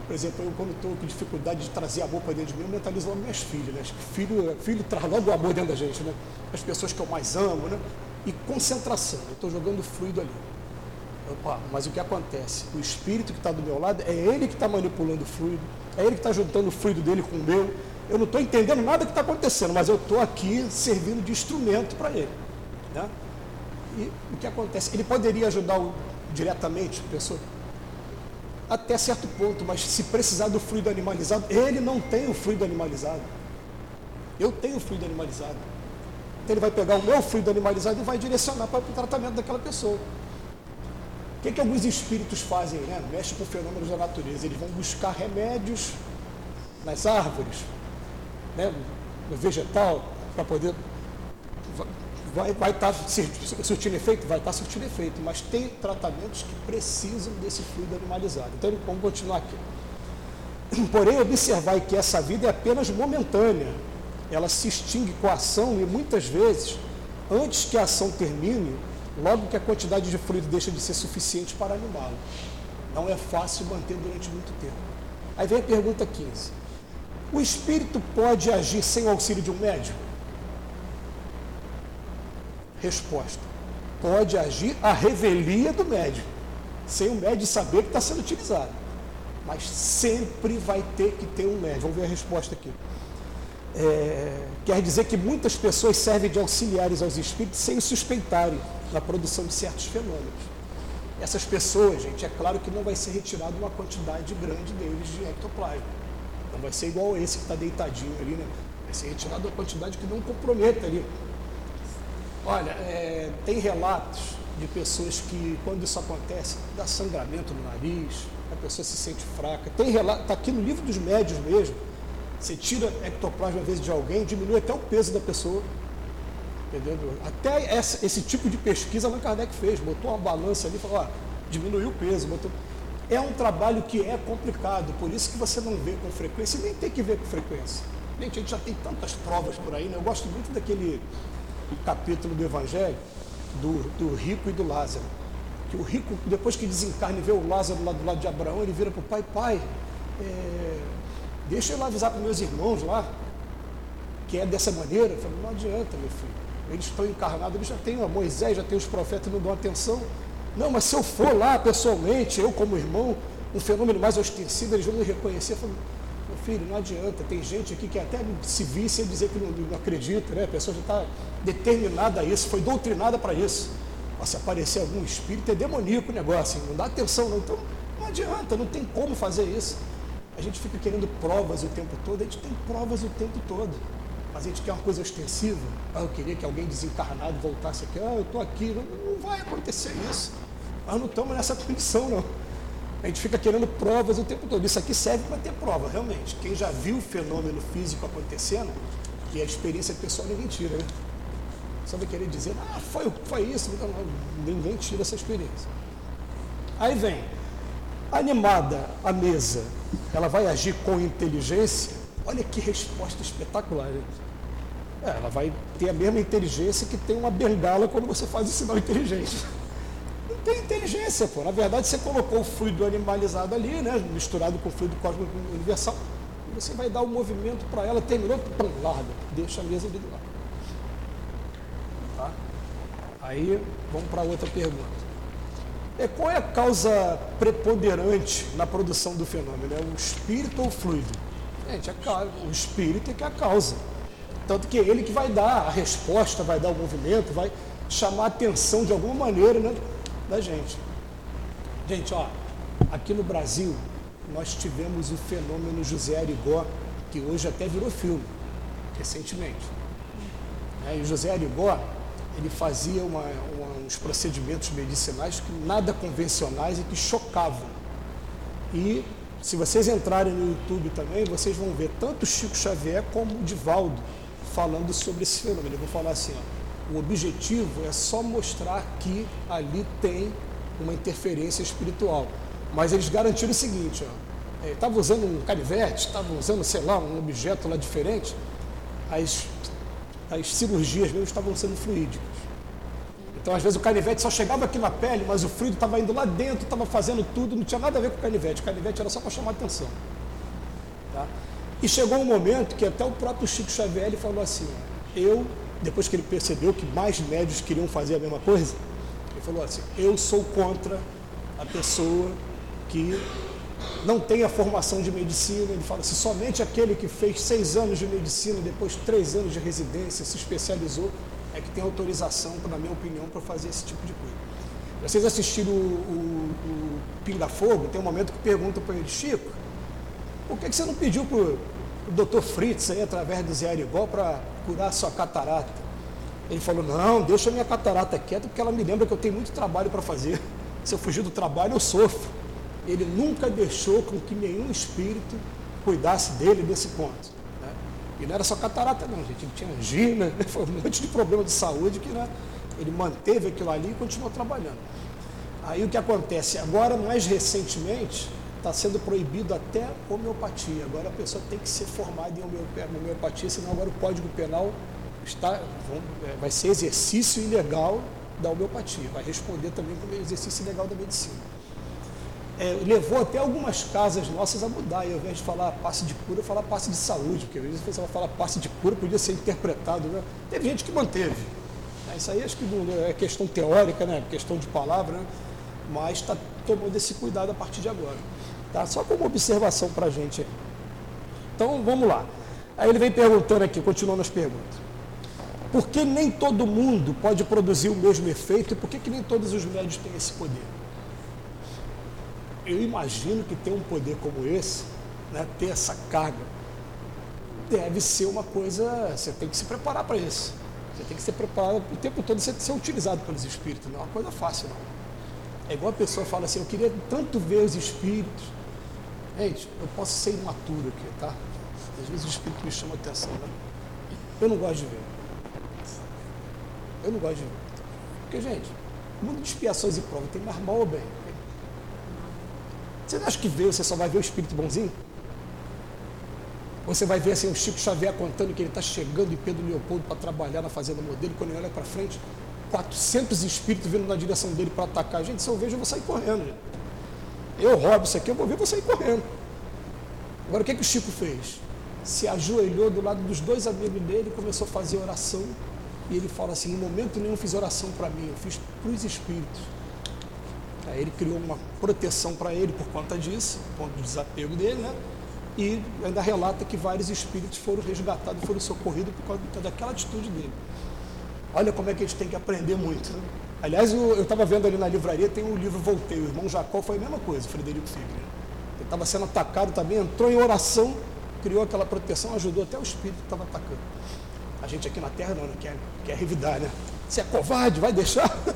por exemplo, eu quando estou com dificuldade de trazer amor para dentro de mim, eu mentalizo logo minhas filhas. Né? Filho, filho traz logo o amor dentro da gente, né? As pessoas que eu mais amo, né? E concentração, eu estou jogando fluido ali. Opa, mas o que acontece? O espírito que está do meu lado, é ele que está manipulando o fluido, é ele que está juntando o fluido dele com o meu. Eu não estou entendendo nada que está acontecendo, mas eu estou aqui servindo de instrumento para ele. Né? E o que acontece? Ele poderia ajudar o, diretamente a pessoa? até certo ponto, mas se precisar do fluido animalizado, ele não tem o fluido animalizado. Eu tenho o fluido animalizado. Então ele vai pegar o meu fluido animalizado e vai direcionar para o tratamento daquela pessoa. O que, que alguns espíritos fazem? Né? Mexe com fenômenos da natureza. Eles vão buscar remédios nas árvores, né? no vegetal, para poder vai, vai estar tá surtindo efeito? Vai estar tá surtindo efeito, mas tem tratamentos que precisam desse fluido animalizado. Então vamos continuar aqui. Porém, observar que essa vida é apenas momentânea. Ela se extingue com a ação e muitas vezes, antes que a ação termine, logo que a quantidade de fluido deixa de ser suficiente para animá-lo. Não é fácil manter durante muito tempo. Aí vem a pergunta 15. O espírito pode agir sem o auxílio de um médico? Resposta: pode agir a revelia do médico, sem o médico saber que está sendo utilizado. Mas sempre vai ter que ter um médico. Vamos ver a resposta aqui. É, quer dizer que muitas pessoas servem de auxiliares aos espíritos sem suspeitarem na produção de certos fenômenos. Essas pessoas, gente, é claro que não vai ser retirado uma quantidade grande deles de ectoplasma. Não vai ser igual esse que está deitadinho ali, né? Vai ser retirado uma quantidade que não comprometa ali Olha, é, tem relatos de pessoas que, quando isso acontece, dá sangramento no nariz, a pessoa se sente fraca. Tem relato, está aqui no livro dos médios mesmo. Você tira ectoplasma às vezes de alguém, diminui até o peso da pessoa. Entendeu? Até essa, esse tipo de pesquisa Allan Kardec fez, botou uma balança ali e falou, ó, diminuiu o peso, botou. É um trabalho que é complicado, por isso que você não vê com frequência e nem tem que ver com frequência. Gente, a gente já tem tantas provas por aí, né? Eu gosto muito daquele capítulo do Evangelho do, do rico e do Lázaro. Que o rico, depois que desencarna e vê o Lázaro lá do lado de Abraão, ele vira para o pai, pai, é, deixa eu lá avisar para meus irmãos lá, que é dessa maneira. Eu falei, não adianta, meu filho. Eles estão encarnados, eles já têm a Moisés, já tem os profetas, não dão atenção. Não, mas se eu for lá pessoalmente, eu como irmão, um fenômeno mais ostensivo, eles vão me reconhecer. Eu meu filho, não adianta, tem gente aqui que até se visse e dizer que não, não acredita, né? A pessoa já está determinada a isso, foi doutrinada para isso. Mas se aparecer algum espírito, é demoníaco o negócio, não dá atenção não. Então, não adianta, não tem como fazer isso. A gente fica querendo provas o tempo todo, a gente tem provas o tempo todo. Mas a gente quer uma coisa ostensiva. Ah, eu queria que alguém desencarnado voltasse aqui. Ah, eu estou aqui. Não, não vai acontecer isso. Nós não estamos nessa condição, não. A gente fica querendo provas o tempo todo. Isso aqui serve para ter prova, realmente. Quem já viu o fenômeno físico acontecendo, e a experiência pessoal ninguém tira, né? Só vai querer dizer, ah, foi, foi isso. Então, ninguém tira essa experiência. Aí vem, animada a mesa, ela vai agir com inteligência? Olha que resposta espetacular, gente. É, ela vai ter a mesma inteligência que tem uma bengala quando você faz o sinal inteligente. Tem inteligência, pô. Na verdade, você colocou o fluido animalizado ali, né? Misturado com o fluido cósmico universal. E você vai dar o um movimento para ela, terminou, pum, larga. Deixa a mesa ali do lado. Aí vamos para outra pergunta. É, qual é a causa preponderante na produção do fenômeno? É o espírito ou o fluido? Gente, é claro, o espírito é que é a causa. Tanto que é ele que vai dar a resposta, vai dar o movimento, vai chamar a atenção de alguma maneira né, da gente. Gente, ó, aqui no Brasil nós tivemos o fenômeno José Arigó, que hoje até virou filme, recentemente. É, e José Arigó, ele fazia uma, uma, uns procedimentos medicinais que nada convencionais e que chocavam. E se vocês entrarem no YouTube também, vocês vão ver tanto Chico Xavier como o Divaldo falando sobre esse fenômeno. Eu vou falar assim, ó, o objetivo é só mostrar que ali tem uma interferência espiritual. Mas eles garantiram o seguinte, estava é, usando um canivete, estava usando, sei lá, um objeto lá diferente, as as cirurgias mesmo estavam sendo fluídicas. Então, às vezes, o canivete só chegava aqui na pele, mas o fluido estava indo lá dentro, estava fazendo tudo, não tinha nada a ver com o canivete. O canivete era só para chamar atenção. Tá? E chegou um momento que até o próprio Chico Xavier falou assim: eu, depois que ele percebeu que mais médios queriam fazer a mesma coisa, ele falou assim: eu sou contra a pessoa que não tem a formação de medicina. Ele fala assim, somente aquele que fez seis anos de medicina, depois três anos de residência, se especializou, é que tem autorização, na minha opinião, para fazer esse tipo de coisa. Vocês assistiram o, o, o Pinga Fogo, tem um momento que perguntam para ele, Chico, por que, que você não pediu para o doutor Fritz, aí, através do Zé Arigó, para curar a sua catarata? Ele falou, não, deixa a minha catarata quieta, porque ela me lembra que eu tenho muito trabalho para fazer. Se eu fugir do trabalho, eu sofro ele nunca deixou com que nenhum espírito cuidasse dele nesse ponto. Né? E não era só catarata, não, gente. Ele tinha angina, foi um monte de problema de saúde que né, ele manteve aquilo ali e continuou trabalhando. Aí o que acontece? Agora, mais recentemente, está sendo proibido até homeopatia. Agora a pessoa tem que ser formada em homeopatia, senão agora o Código Penal está, é, vai ser exercício ilegal da homeopatia. Vai responder também como exercício ilegal da medicina é, levou até algumas casas nossas a mudar. E ao invés de falar passe de cura, falar passe de saúde, porque às vezes você vai falar passe de cura, podia ser interpretado. Né? Teve gente que manteve. É, isso aí acho que não é questão teórica, né? questão de palavra, né? mas está tomando esse cuidado a partir de agora. Tá? Só como observação para a gente. Então vamos lá. Aí ele vem perguntando aqui, continuando as perguntas. Por que nem todo mundo pode produzir o mesmo efeito e por que, que nem todos os médios têm esse poder? eu imagino que ter um poder como esse, né, ter essa carga, deve ser uma coisa, você tem que se preparar para isso. Você tem que ser preparado o tempo todo você ser utilizado pelos espíritos. Não é uma coisa fácil, não. É igual a pessoa fala assim, eu queria tanto ver os espíritos. Gente, eu posso ser imaturo aqui, tá? Às vezes o espírito me chama a atenção, né? Eu não gosto de ver. Eu não gosto de ver. Porque, gente, mundo de expiações e provas tem mais mal ou bem. Você não acha que ver, você só vai ver o espírito bonzinho? Você vai ver assim o Chico Xavier contando que ele está chegando em Pedro Leopoldo para trabalhar na fazenda modelo, quando ele olha para frente, 400 espíritos vindo na direção dele para atacar. Gente, se eu vejo, eu vou sair correndo. Gente. Eu roubo isso aqui, eu vou ver, vou sair correndo. Agora, o que, que o Chico fez? Se ajoelhou do lado dos dois amigos dele, começou a fazer oração. E ele fala assim: em momento nenhum fiz oração para mim, eu fiz para os espíritos. Aí ele criou uma proteção para ele por conta disso, por conta do desapego dele, né? E ainda relata que vários espíritos foram resgatados, foram socorridos por causa daquela atitude dele. Olha como é que a gente tem que aprender muito. Né? Aliás, eu estava vendo ali na livraria, tem um livro Voltei, o irmão Jacó foi a mesma coisa, Frederico Figner. Ele estava sendo atacado também, entrou em oração, criou aquela proteção, ajudou até o espírito que estava atacando. A gente aqui na Terra não, né? quer, quer revidar, né? Você é covarde, vai deixar?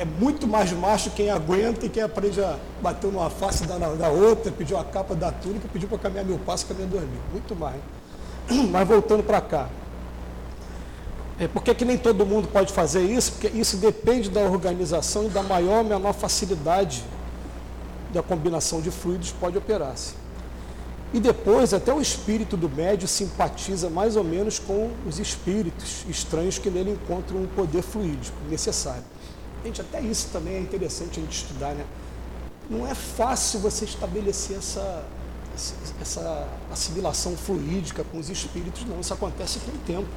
É muito mais macho quem aguenta e quem aprende a bater uma face da, da outra, pediu a capa da túnica, pediu para caminhar mil passos, caminhar dormir. Muito mais. Mas voltando para cá. É, por que, nem todo mundo pode fazer isso? Porque isso depende da organização e da maior ou menor facilidade da combinação de fluidos pode operar-se. E depois, até o espírito do médio simpatiza mais ou menos com os espíritos estranhos que nele encontram um poder fluídico necessário. Gente, até isso também é interessante a gente estudar, né? Não é fácil você estabelecer essa, essa assimilação fluídica com os espíritos, não. Isso acontece com o tempo.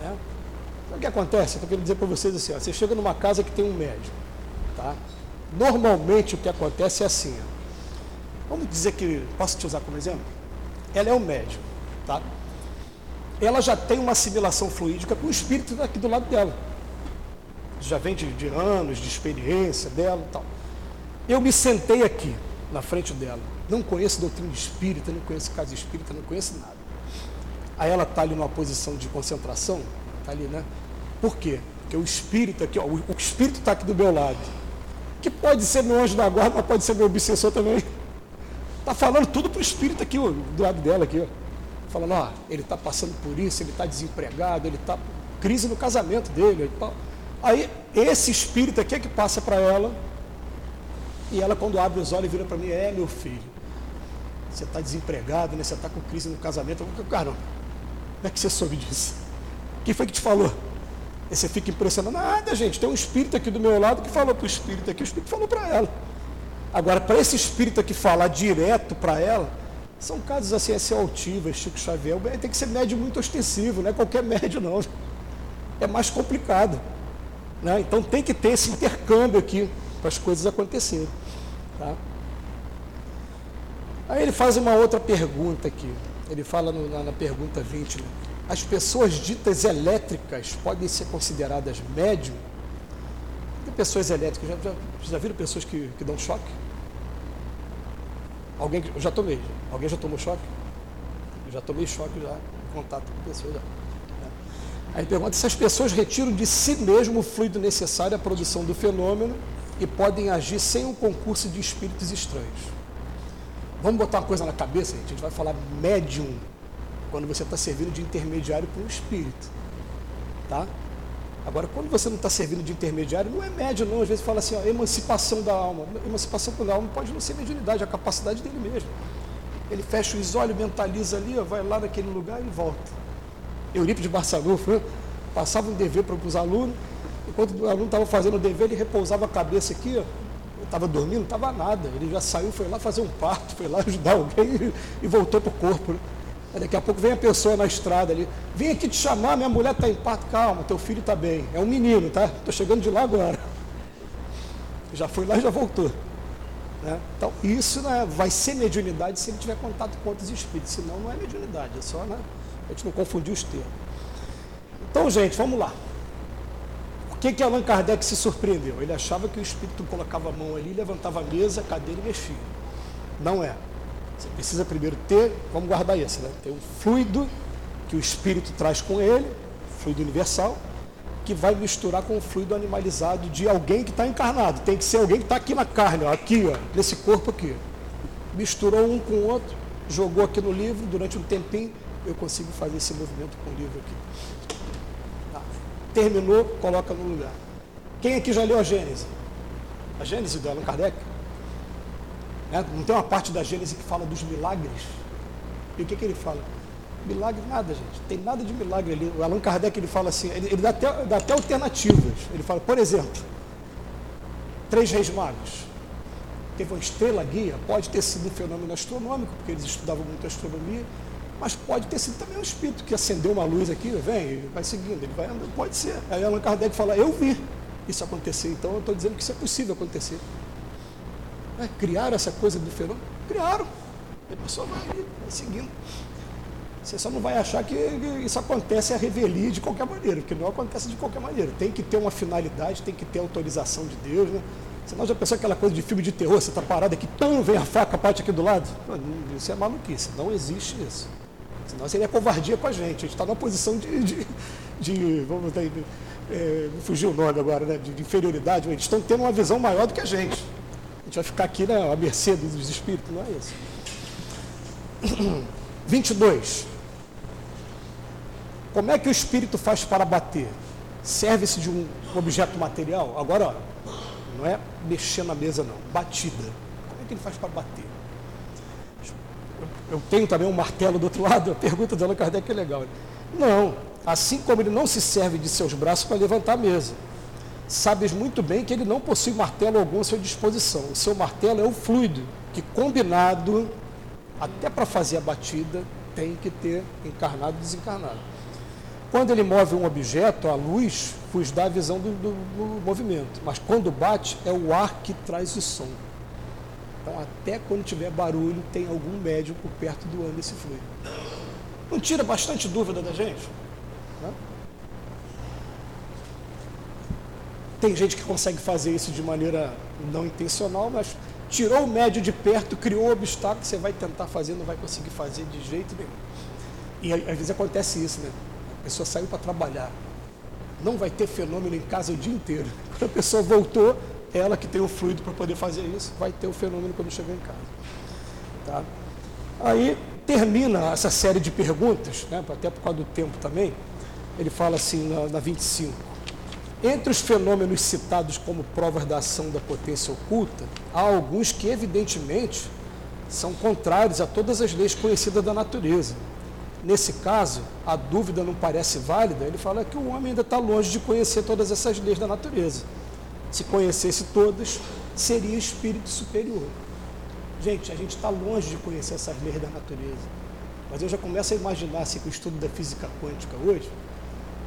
Né? O que acontece? Estou querendo dizer para vocês assim, ó, você chega numa casa que tem um médium, tá? Normalmente o que acontece é assim, ó, vamos dizer que, posso te usar como exemplo? Ela é um médium, tá? Ela já tem uma assimilação fluídica com o espírito aqui do lado dela. Já vem de, de anos, de experiência dela tal. Eu me sentei aqui, na frente dela. Não conheço doutrina espírita, não conheço casa espírita, não conheço nada. Aí ela está ali numa posição de concentração, está ali, né? Por quê? Porque o espírito aqui, ó, o, espírito está aqui do meu lado. Que pode ser meu anjo da guarda, mas pode ser meu obsessor também. Está falando tudo para o espírito aqui, ó, do lado dela aqui, ó. Falando, ó, ele está passando por isso, ele está desempregado, ele está crise no casamento dele e tal. Aí esse espírito aqui é que passa para ela, e ela quando abre os olhos vira para mim, é meu filho, você está desempregado, né? você está com crise no casamento. Eu, caramba, como é que você soube disso? Quem foi que te falou? Você fica impressionado. Nada, gente. Tem um espírito aqui do meu lado que falou para o espírito aqui, o espírito falou para ela. Agora, para esse espírito aqui falar direto para ela, são casos assim, assim, altivas, Chico Xavier. Tem que ser médio muito ostensivo, não é qualquer médio, não. É mais complicado. Né? Então tem que ter esse intercâmbio aqui para as coisas acontecerem. Tá? Aí ele faz uma outra pergunta aqui. Ele fala no, na, na, pergunta 20, né? as pessoas ditas elétricas podem ser consideradas médium? Tem pessoas elétricas, já, já, já viram pessoas que, que dão choque? Alguém eu já tomei. Alguém já tomou choque? Eu já tomei choque já, em contato com pessoas. Já. Né? Aí pergunta se as pessoas retiram de si mesmo o fluido necessário à produção do fenômeno e podem agir sem um concurso de espíritos estranhos. Vamos botar uma coisa na cabeça, gente. A gente vai falar médium quando você está servindo de intermediário para um espírito. Tá? Agora, quando você não está servindo de intermediário, não é médium, não. Às vezes fala assim, ó, emancipação da alma. Emancipação da alma pode não ser mediunidade, é a capacidade dele mesmo. Ele fecha os olhos, mentaliza ali, ó, vai lá naquele lugar e volta. Eurípides Barçanufo né? passava um dever para os alunos, enquanto o aluno estava fazendo o dever, ele repousava a cabeça aqui, ó, estava dormindo, não estava nada. Ele já saiu, foi lá fazer um parto, foi lá ajudar alguém e, voltou para o corpo. Né? Daqui a pouco vem a pessoa na estrada ali, vem aqui te chamar, minha mulher está em parto, calma, teu filho está bem. É um menino, tá? Estou chegando de lá agora. Já foi lá e já voltou. Né? Então, isso né, vai ser mediunidade se ele tiver contato com outros espíritos, senão não é mediunidade, é só né, a gente não confundir os termos. Então, gente, vamos lá que, que Allan Kardec se surpreendeu? Ele achava que o espírito colocava a mão ali, levantava a mesa, a cadeira e mexia. Não é. Você precisa primeiro ter, vamos guardar isso, né? Ter um fluido que o espírito traz com ele, fluido universal, que vai misturar com o fluido animalizado de alguém que está encarnado. Tem que ser alguém que está aqui na carne, ó, aqui, ó, nesse corpo aqui. Misturou um com o outro, jogou aqui no livro, durante um tempinho, eu consigo fazer esse movimento com o livro aqui. Terminou, coloca no lugar. Quem aqui já leu a Gênese? A Gênese do Allan Kardec? Né? Não tem uma parte da Gênese que fala dos milagres? E o que, que ele fala? Milagre nada, gente. Tem nada de milagre ali. O Allan Kardec ele fala assim, ele, ele dá, até, dá até alternativas. Ele fala, por exemplo, três reis magos. Teve uma estrela guia, pode ter sido um fenômeno astronômico, porque eles estudavam muito astronomia, mas pode ter sido também um espírito que acendeu uma luz aqui, vem, vai seguindo, ele vai andando, pode ser. Aí Allan Kardec fala, eu vi isso acontecer, então eu estou dizendo que isso é possível acontecer. É, criaram essa coisa do fenômeno? Criaram. E a pessoa vai, vai seguindo. Você só não vai achar que isso acontece a revelia de qualquer maneira, porque não acontece de qualquer maneira. Tem que ter uma finalidade, tem que ter autorização de Deus, né? Senão já pensou aquela coisa de filme de terror, você está parado aqui, tão vem a faca, parte aqui do lado. Isso é maluquice, não existe isso. Senão seria covardia com a gente. A gente está numa posição de, de, de vamos dizer, é, fugiu o nome agora, né? De, de, inferioridade. Eles estão tendo uma visão maior do que a gente. A gente vai ficar aqui né, à mercê dos espíritos, não é isso. 22. Como é que o espírito faz para bater? Serve-se de um objeto material? Agora, ó, não é mexer na mesa, não. Batida. Como é que ele faz para bater? Eu tenho também um martelo do outro lado. A pergunta do Allan Kardec é legal. Não. Assim como ele não se serve de seus braços para levantar a mesa. Sabes muito bem que ele não possui martelo algum à sua disposição. O seu martelo é o fluido, que combinado, até para fazer a batida, tem que ter encarnado e desencarnado. Quando ele move um objeto, a luz vos dá a visão do, do, do, movimento, mas quando bate, é o ar que traz o som. Então, até quando tiver barulho, tem algum médium por perto do ano desse fluido. Não tira bastante dúvida da gente? Né? Tem gente que consegue fazer isso de maneira não intencional, mas tirou o médio de perto, criou um obstáculo, você vai tentar fazer, não vai conseguir fazer de jeito nenhum. E às vezes acontece isso, né? A pessoa saiu para trabalhar, não vai ter fenômeno em casa o dia inteiro. Quando a pessoa voltou, ela que tem o fluido para poder fazer isso, vai ter o fenômeno quando chegar em casa. Tá? Aí termina essa série de perguntas, né, até por causa do tempo também, ele fala assim na, na 25. Entre os fenômenos citados como provas da ação da potência oculta, há alguns que evidentemente são contrários a todas as leis conhecidas da natureza. Nesse caso, a dúvida não parece válida, ele fala que o homem ainda está longe de conhecer todas essas leis da natureza. Se conhecesse todas, seria espírito superior. Gente, a gente está longe de conhecer essas leis da natureza. Mas eu já começo a imaginar assim, com o estudo da física quântica hoje,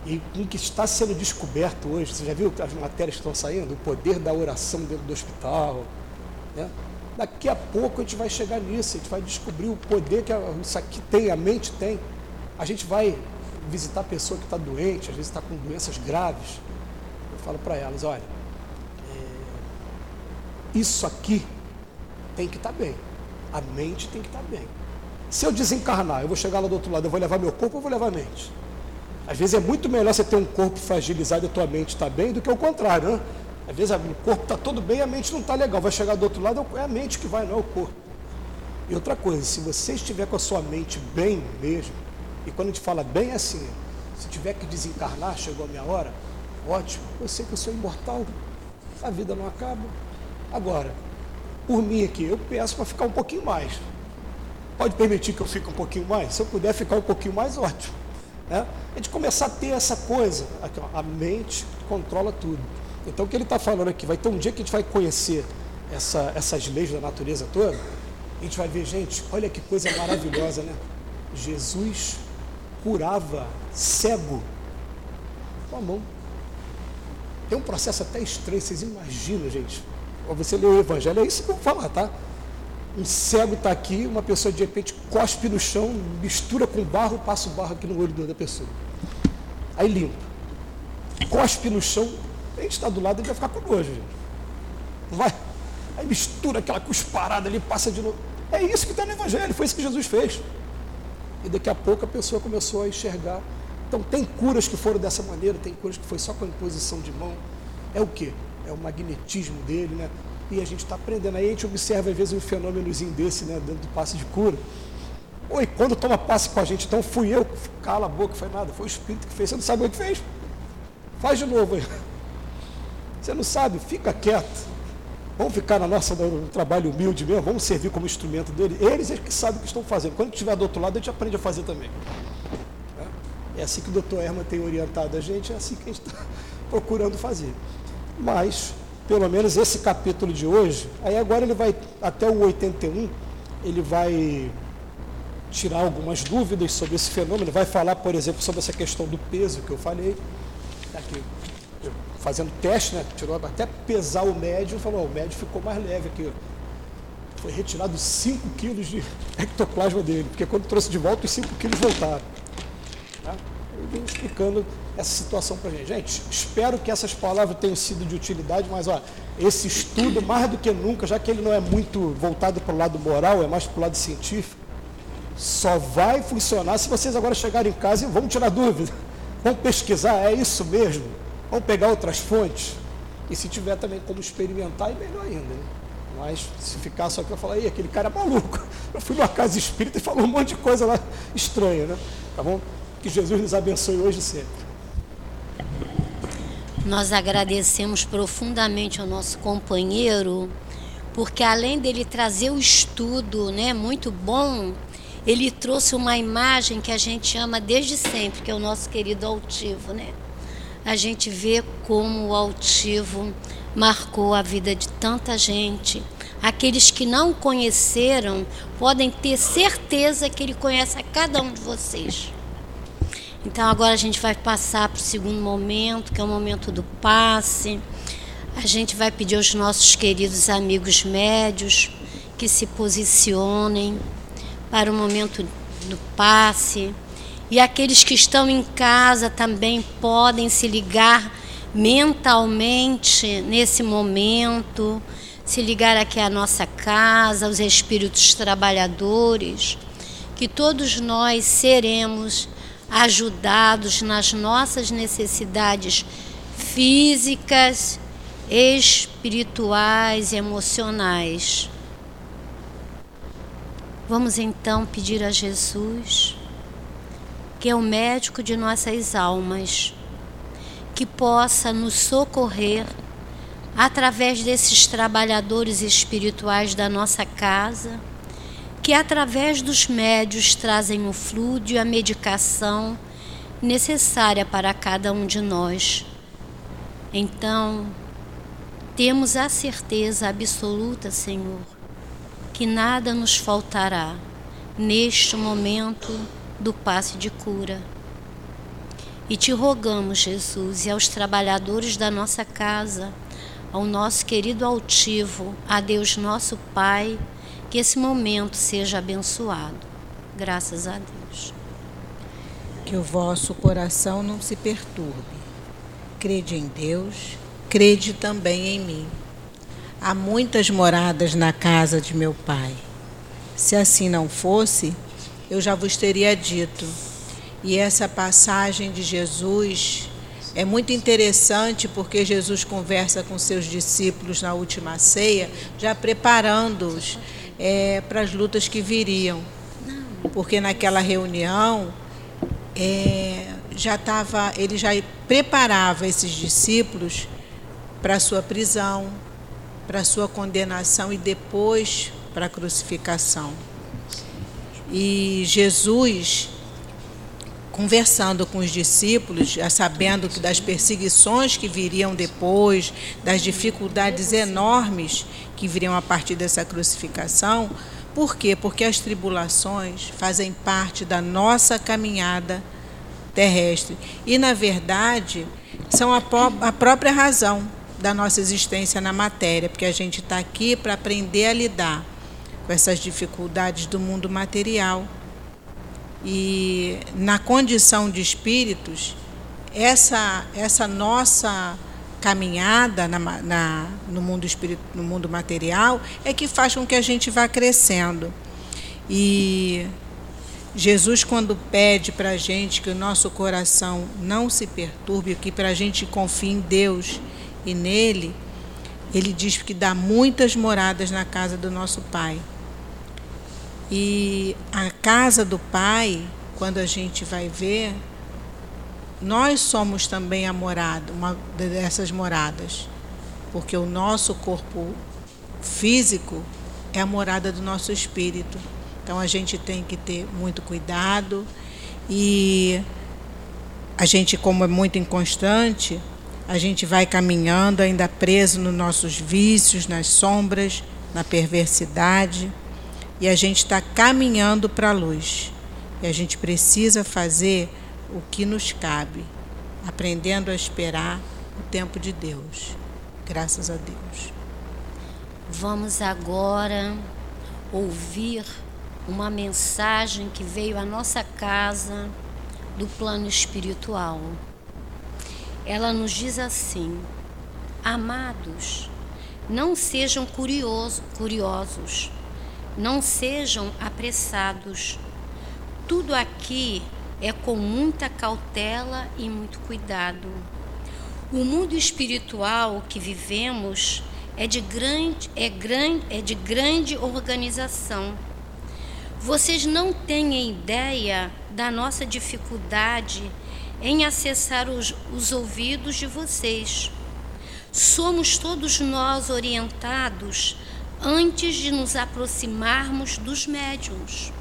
e com o que está sendo descoberto hoje, você já viu as matérias que estão saindo? O poder da oração dentro do hospital. Né? Daqui a pouco a gente vai chegar nisso, a gente vai descobrir o poder que isso aqui tem, a mente tem. A gente vai visitar a pessoa que está doente, às vezes está com doenças graves. Eu falo para elas, olha, isso aqui tem que estar tá bem. A mente tem que estar tá bem. Se eu desencarnar, eu vou chegar lá do outro lado, eu vou levar meu corpo ou vou levar a mente? Às vezes é muito melhor você ter um corpo fragilizado e a tua mente está bem do que o contrário, né? Às vezes o corpo está todo bem e a mente não está legal. Vai chegar do outro lado, é a mente que vai, não é o corpo. E outra coisa, se você estiver com a sua mente bem mesmo, e quando a gente fala bem é assim, se tiver que desencarnar, chegou a minha hora, ótimo, eu sei que eu sou imortal, a vida não acaba. Agora, por mim aqui, eu peço para ficar um pouquinho mais. Pode permitir que eu fique um pouquinho mais? Se eu puder ficar um pouquinho mais, ótimo. Né? A gente começar a ter essa coisa, aqui, ó, a mente controla tudo. Então o que ele está falando aqui, vai ter um dia que a gente vai conhecer essa, essas leis da natureza toda, a gente vai ver, gente, olha que coisa maravilhosa, né? Jesus curava cego com a mão. Tem um processo até estranho, vocês imaginam, gente. Você lê o Evangelho, é isso que eu vou falar, tá? Um cego está aqui, uma pessoa de repente cospe no chão, mistura com barro, passa o barro aqui no olho da pessoa. Aí limpa. Cospe no chão, a gente está do lado, ele vai ficar com nojo, gente. Vai. Aí mistura aquela cusparada ali, passa de novo. É isso que está no Evangelho, foi isso que Jesus fez. E daqui a pouco a pessoa começou a enxergar. Então tem curas que foram dessa maneira, tem curas que foi só com a imposição de mão. É o quê? É o magnetismo dele, né? E a gente está aprendendo. Aí a gente observa às vezes um fenômenozinho desse, né, dentro do passe de cura. Oi, quando toma passe com a gente, então fui eu, cala a boca, foi nada, foi o Espírito que fez. Você não sabe o que fez? Faz de novo aí. Você não sabe, fica quieto. Vamos ficar na nossa, no trabalho humilde mesmo, vamos servir como instrumento dele. Eles é que sabem o que estão fazendo. Quando estiver do outro lado, a gente aprende a fazer também. É assim que o doutor Erma tem orientado a gente, é assim que a gente está procurando fazer. Mas, pelo menos esse capítulo de hoje, aí agora ele vai, até o 81, ele vai tirar algumas dúvidas sobre esse fenômeno, vai falar, por exemplo, sobre essa questão do peso que eu falei. Aqui, fazendo teste, né? Tirou até pesar o médio, falou, o médio ficou mais leve aqui. Foi retirado 5 quilos de ectoplasma dele, porque quando trouxe de volta, os 5 quilos voltaram. Explicando essa situação para a gente. Gente, espero que essas palavras tenham sido de utilidade, mas ó, esse estudo, mais do que nunca, já que ele não é muito voltado para o lado moral, é mais para o lado científico, só vai funcionar se vocês agora chegarem em casa e vão tirar dúvida. Vão pesquisar, é isso mesmo? Vamos pegar outras fontes. E se tiver também como experimentar, é melhor ainda. Né? Mas se ficar só que eu falar, aquele cara é maluco. Eu fui numa casa espírita e falou um monte de coisa lá estranha, né? Tá bom? Que Jesus nos abençoe hoje e sempre. Nós agradecemos profundamente ao nosso companheiro, porque além dele trazer o estudo, né, muito bom, ele trouxe uma imagem que a gente ama desde sempre, que é o nosso querido altivo, né? a gente vê como o altivo marcou a vida de tanta gente. Aqueles que não conheceram podem ter certeza que ele conhece a cada um de vocês. Então agora a gente vai passar para o segundo momento, que é o momento do passe. A gente vai pedir aos nossos queridos amigos médios que se posicionem para o momento do passe. E aqueles que estão em casa também podem se ligar mentalmente nesse momento, se ligar aqui à nossa casa, aos espíritos trabalhadores, que todos nós seremos ajudados nas nossas necessidades físicas, espirituais e emocionais. Vamos então pedir a Jesus que é o médico de nossas almas, que possa nos socorrer através desses trabalhadores espirituais da nossa casa, que através dos médios trazem o fluido e a medicação necessária para cada um de nós. Então, temos a certeza absoluta, Senhor, que nada nos faltará neste momento do passe de cura. E te rogamos, Jesus, e aos trabalhadores da nossa casa, ao nosso querido altivo, a Deus nosso Pai, que esse momento seja abençoado. Graças a Deus. Que o vosso coração não se perturbe. Crede em Deus, crede também em mim. Há muitas moradas na casa de meu Pai. Se assim não fosse, eu já vos teria dito. E essa passagem de Jesus é muito interessante porque Jesus conversa com seus discípulos na última ceia, já preparando-os é, para as lutas que viriam. Porque naquela reunião é, já estava, ele já preparava esses discípulos para a sua prisão, para a sua condenação e depois para a crucificação. E Jesus, conversando com os discípulos, sabendo que das perseguições que viriam depois, das dificuldades enormes que viriam a partir dessa crucificação, por quê? Porque as tribulações fazem parte da nossa caminhada terrestre. E, na verdade, são a, a própria razão da nossa existência na matéria, porque a gente está aqui para aprender a lidar com essas dificuldades do mundo material. E na condição de espíritos, essa, essa nossa caminhada na, na, no, mundo espírito, no mundo material é que faz com que a gente vá crescendo. E Jesus, quando pede para a gente que o nosso coração não se perturbe, que para a gente confie em Deus e nele, ele diz que dá muitas moradas na casa do nosso Pai. E a casa do Pai, quando a gente vai ver, nós somos também a morada, uma dessas moradas, porque o nosso corpo físico é a morada do nosso espírito. Então a gente tem que ter muito cuidado. E a gente, como é muito inconstante, a gente vai caminhando ainda preso nos nossos vícios, nas sombras, na perversidade, e a gente está caminhando para a luz. E a gente precisa fazer o que nos cabe, aprendendo a esperar o tempo de Deus. Graças a Deus. Vamos agora ouvir uma mensagem que veio à nossa casa do plano espiritual. Ela nos diz assim: Amados, não sejam curioso, curiosos, não sejam apressados. Tudo aqui é com muita cautela e muito cuidado. O mundo espiritual que vivemos é de grande, é grande, é de grande organização vocês não têm ideia da nossa dificuldade em acessar os, os ouvidos de vocês. Somos todos nós orientados antes de nos aproximarmos dos médiums.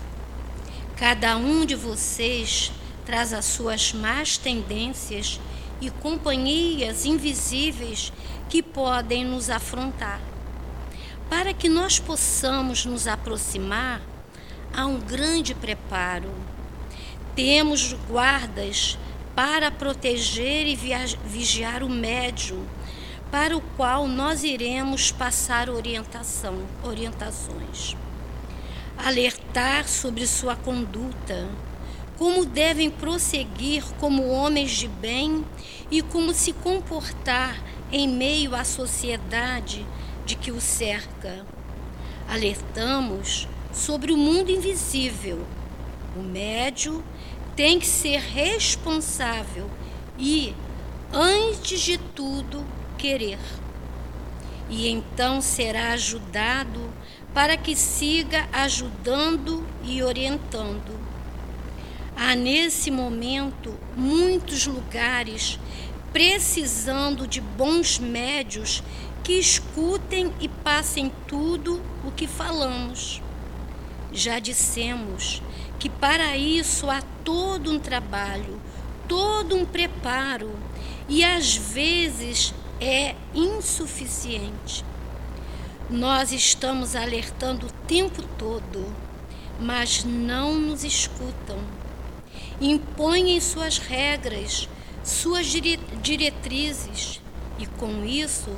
Cada um de vocês traz as suas más tendências e companhias invisíveis que podem nos afrontar. Para que nós possamos nos aproximar, há um grande preparo. Temos guardas para proteger e vigiar o médium, para o qual nós iremos passar orientação, orientações. Alertar sobre sua conduta, como devem prosseguir como homens de bem e como se comportar em meio à sociedade de que o cerca. Alertamos sobre o mundo invisível. O médio tem que ser responsável e, antes de tudo, querer. E então será ajudado para que siga ajudando e orientando. Há nesse momento muitos lugares precisando de bons médios que escutem e passem tudo o que falamos. Já dissemos que para isso há todo um trabalho, todo um preparo e às vezes é insuficiente. Nós estamos alertando o tempo todo, mas não nos escutam. Impõem suas regras, suas diretrizes e com isso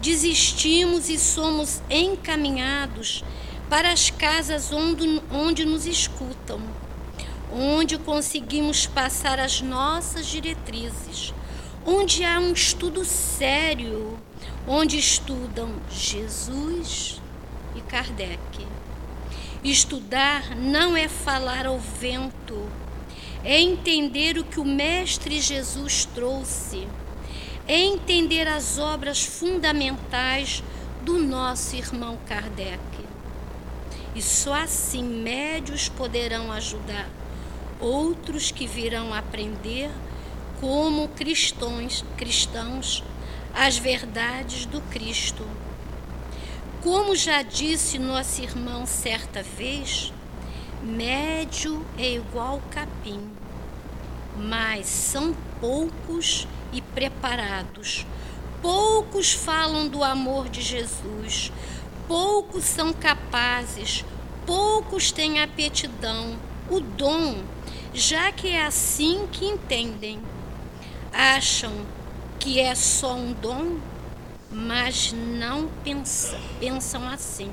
desistimos e somos encaminhados para as casas onde, onde nos escutam, onde conseguimos passar as nossas diretrizes, onde há um estudo sério, onde estudam Jesus e Kardec. Estudar não é falar ao vento, é entender o que o Mestre Jesus trouxe, é entender as obras fundamentais do nosso irmão Kardec. E só assim médios poderão ajudar outros que virão aprender como cristãos, cristãos as verdades do Cristo. Como já disse nosso irmão certa vez, médio é igual capim, mas são poucos e preparados. Poucos falam do amor de Jesus, poucos são capazes, poucos têm aptidão, o dom, já que é assim que entendem. Acham que é só um dom, mas não pensam, pensam assim.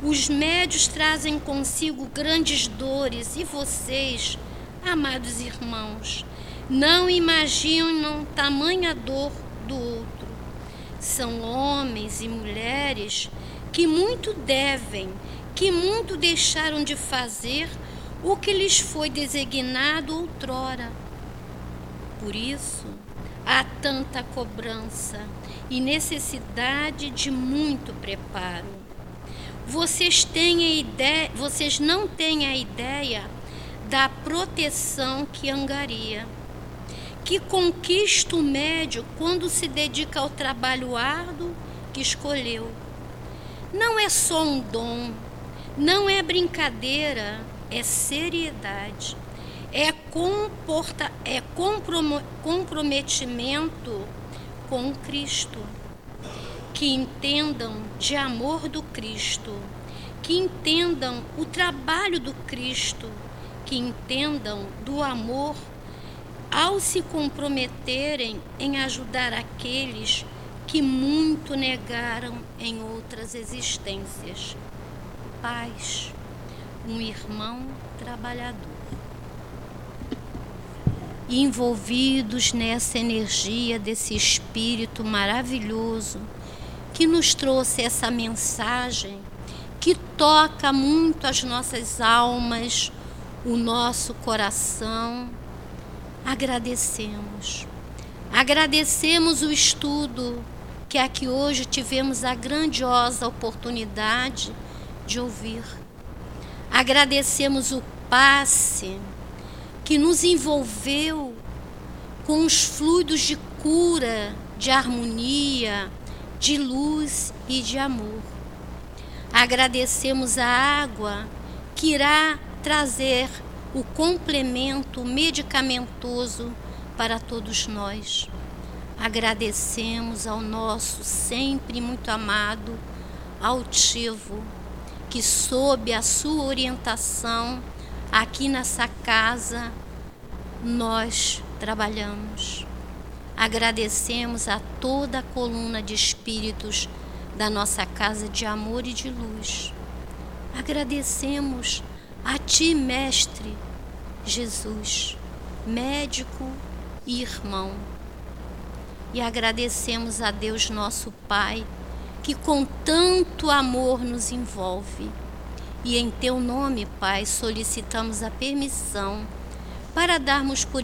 Os médios trazem consigo grandes dores e vocês, amados irmãos, não imaginam tamanha dor do outro. São homens e mulheres que muito devem, que muito deixaram de fazer o que lhes foi designado outrora. Por isso, há tanta cobrança e necessidade de muito preparo. Vocês têm ideia, vocês não têm a ideia da proteção que angaria, que conquista o médio quando se dedica ao trabalho árduo que escolheu. Não é só um dom, não é brincadeira, é seriedade, é, comporta, é comprometimento com Cristo. Que entendam de amor do Cristo, que entendam o trabalho do Cristo, que entendam do amor ao se comprometerem em ajudar aqueles que muito negaram em outras existências. Paz, um irmão trabalhador. Envolvidos nessa energia desse espírito maravilhoso que nos trouxe essa mensagem que toca muito as nossas almas, o nosso coração, agradecemos. Agradecemos o estudo que aqui hoje tivemos a grandiosa oportunidade de ouvir. Agradecemos o passe que nos envolveu com os fluidos de cura, de harmonia, de luz e de amor. Agradecemos a água que irá trazer o complemento medicamentoso para todos nós. Agradecemos ao nosso sempre muito amado altivo, que sob a sua orientação aqui nessa casa nós trabalhamos. Agradecemos a toda a coluna de espíritos da nossa casa de amor e de luz. Agradecemos a Ti, Mestre Jesus, médico e irmão. E agradecemos a Deus, nosso Pai, que com tanto amor nos envolve. E em Teu nome, Pai, solicitamos a permissão para darmos por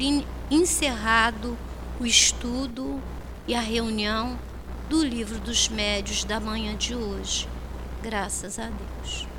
encerrado o estudo e a reunião do Livro dos Médios da manhã de hoje. Graças a Deus.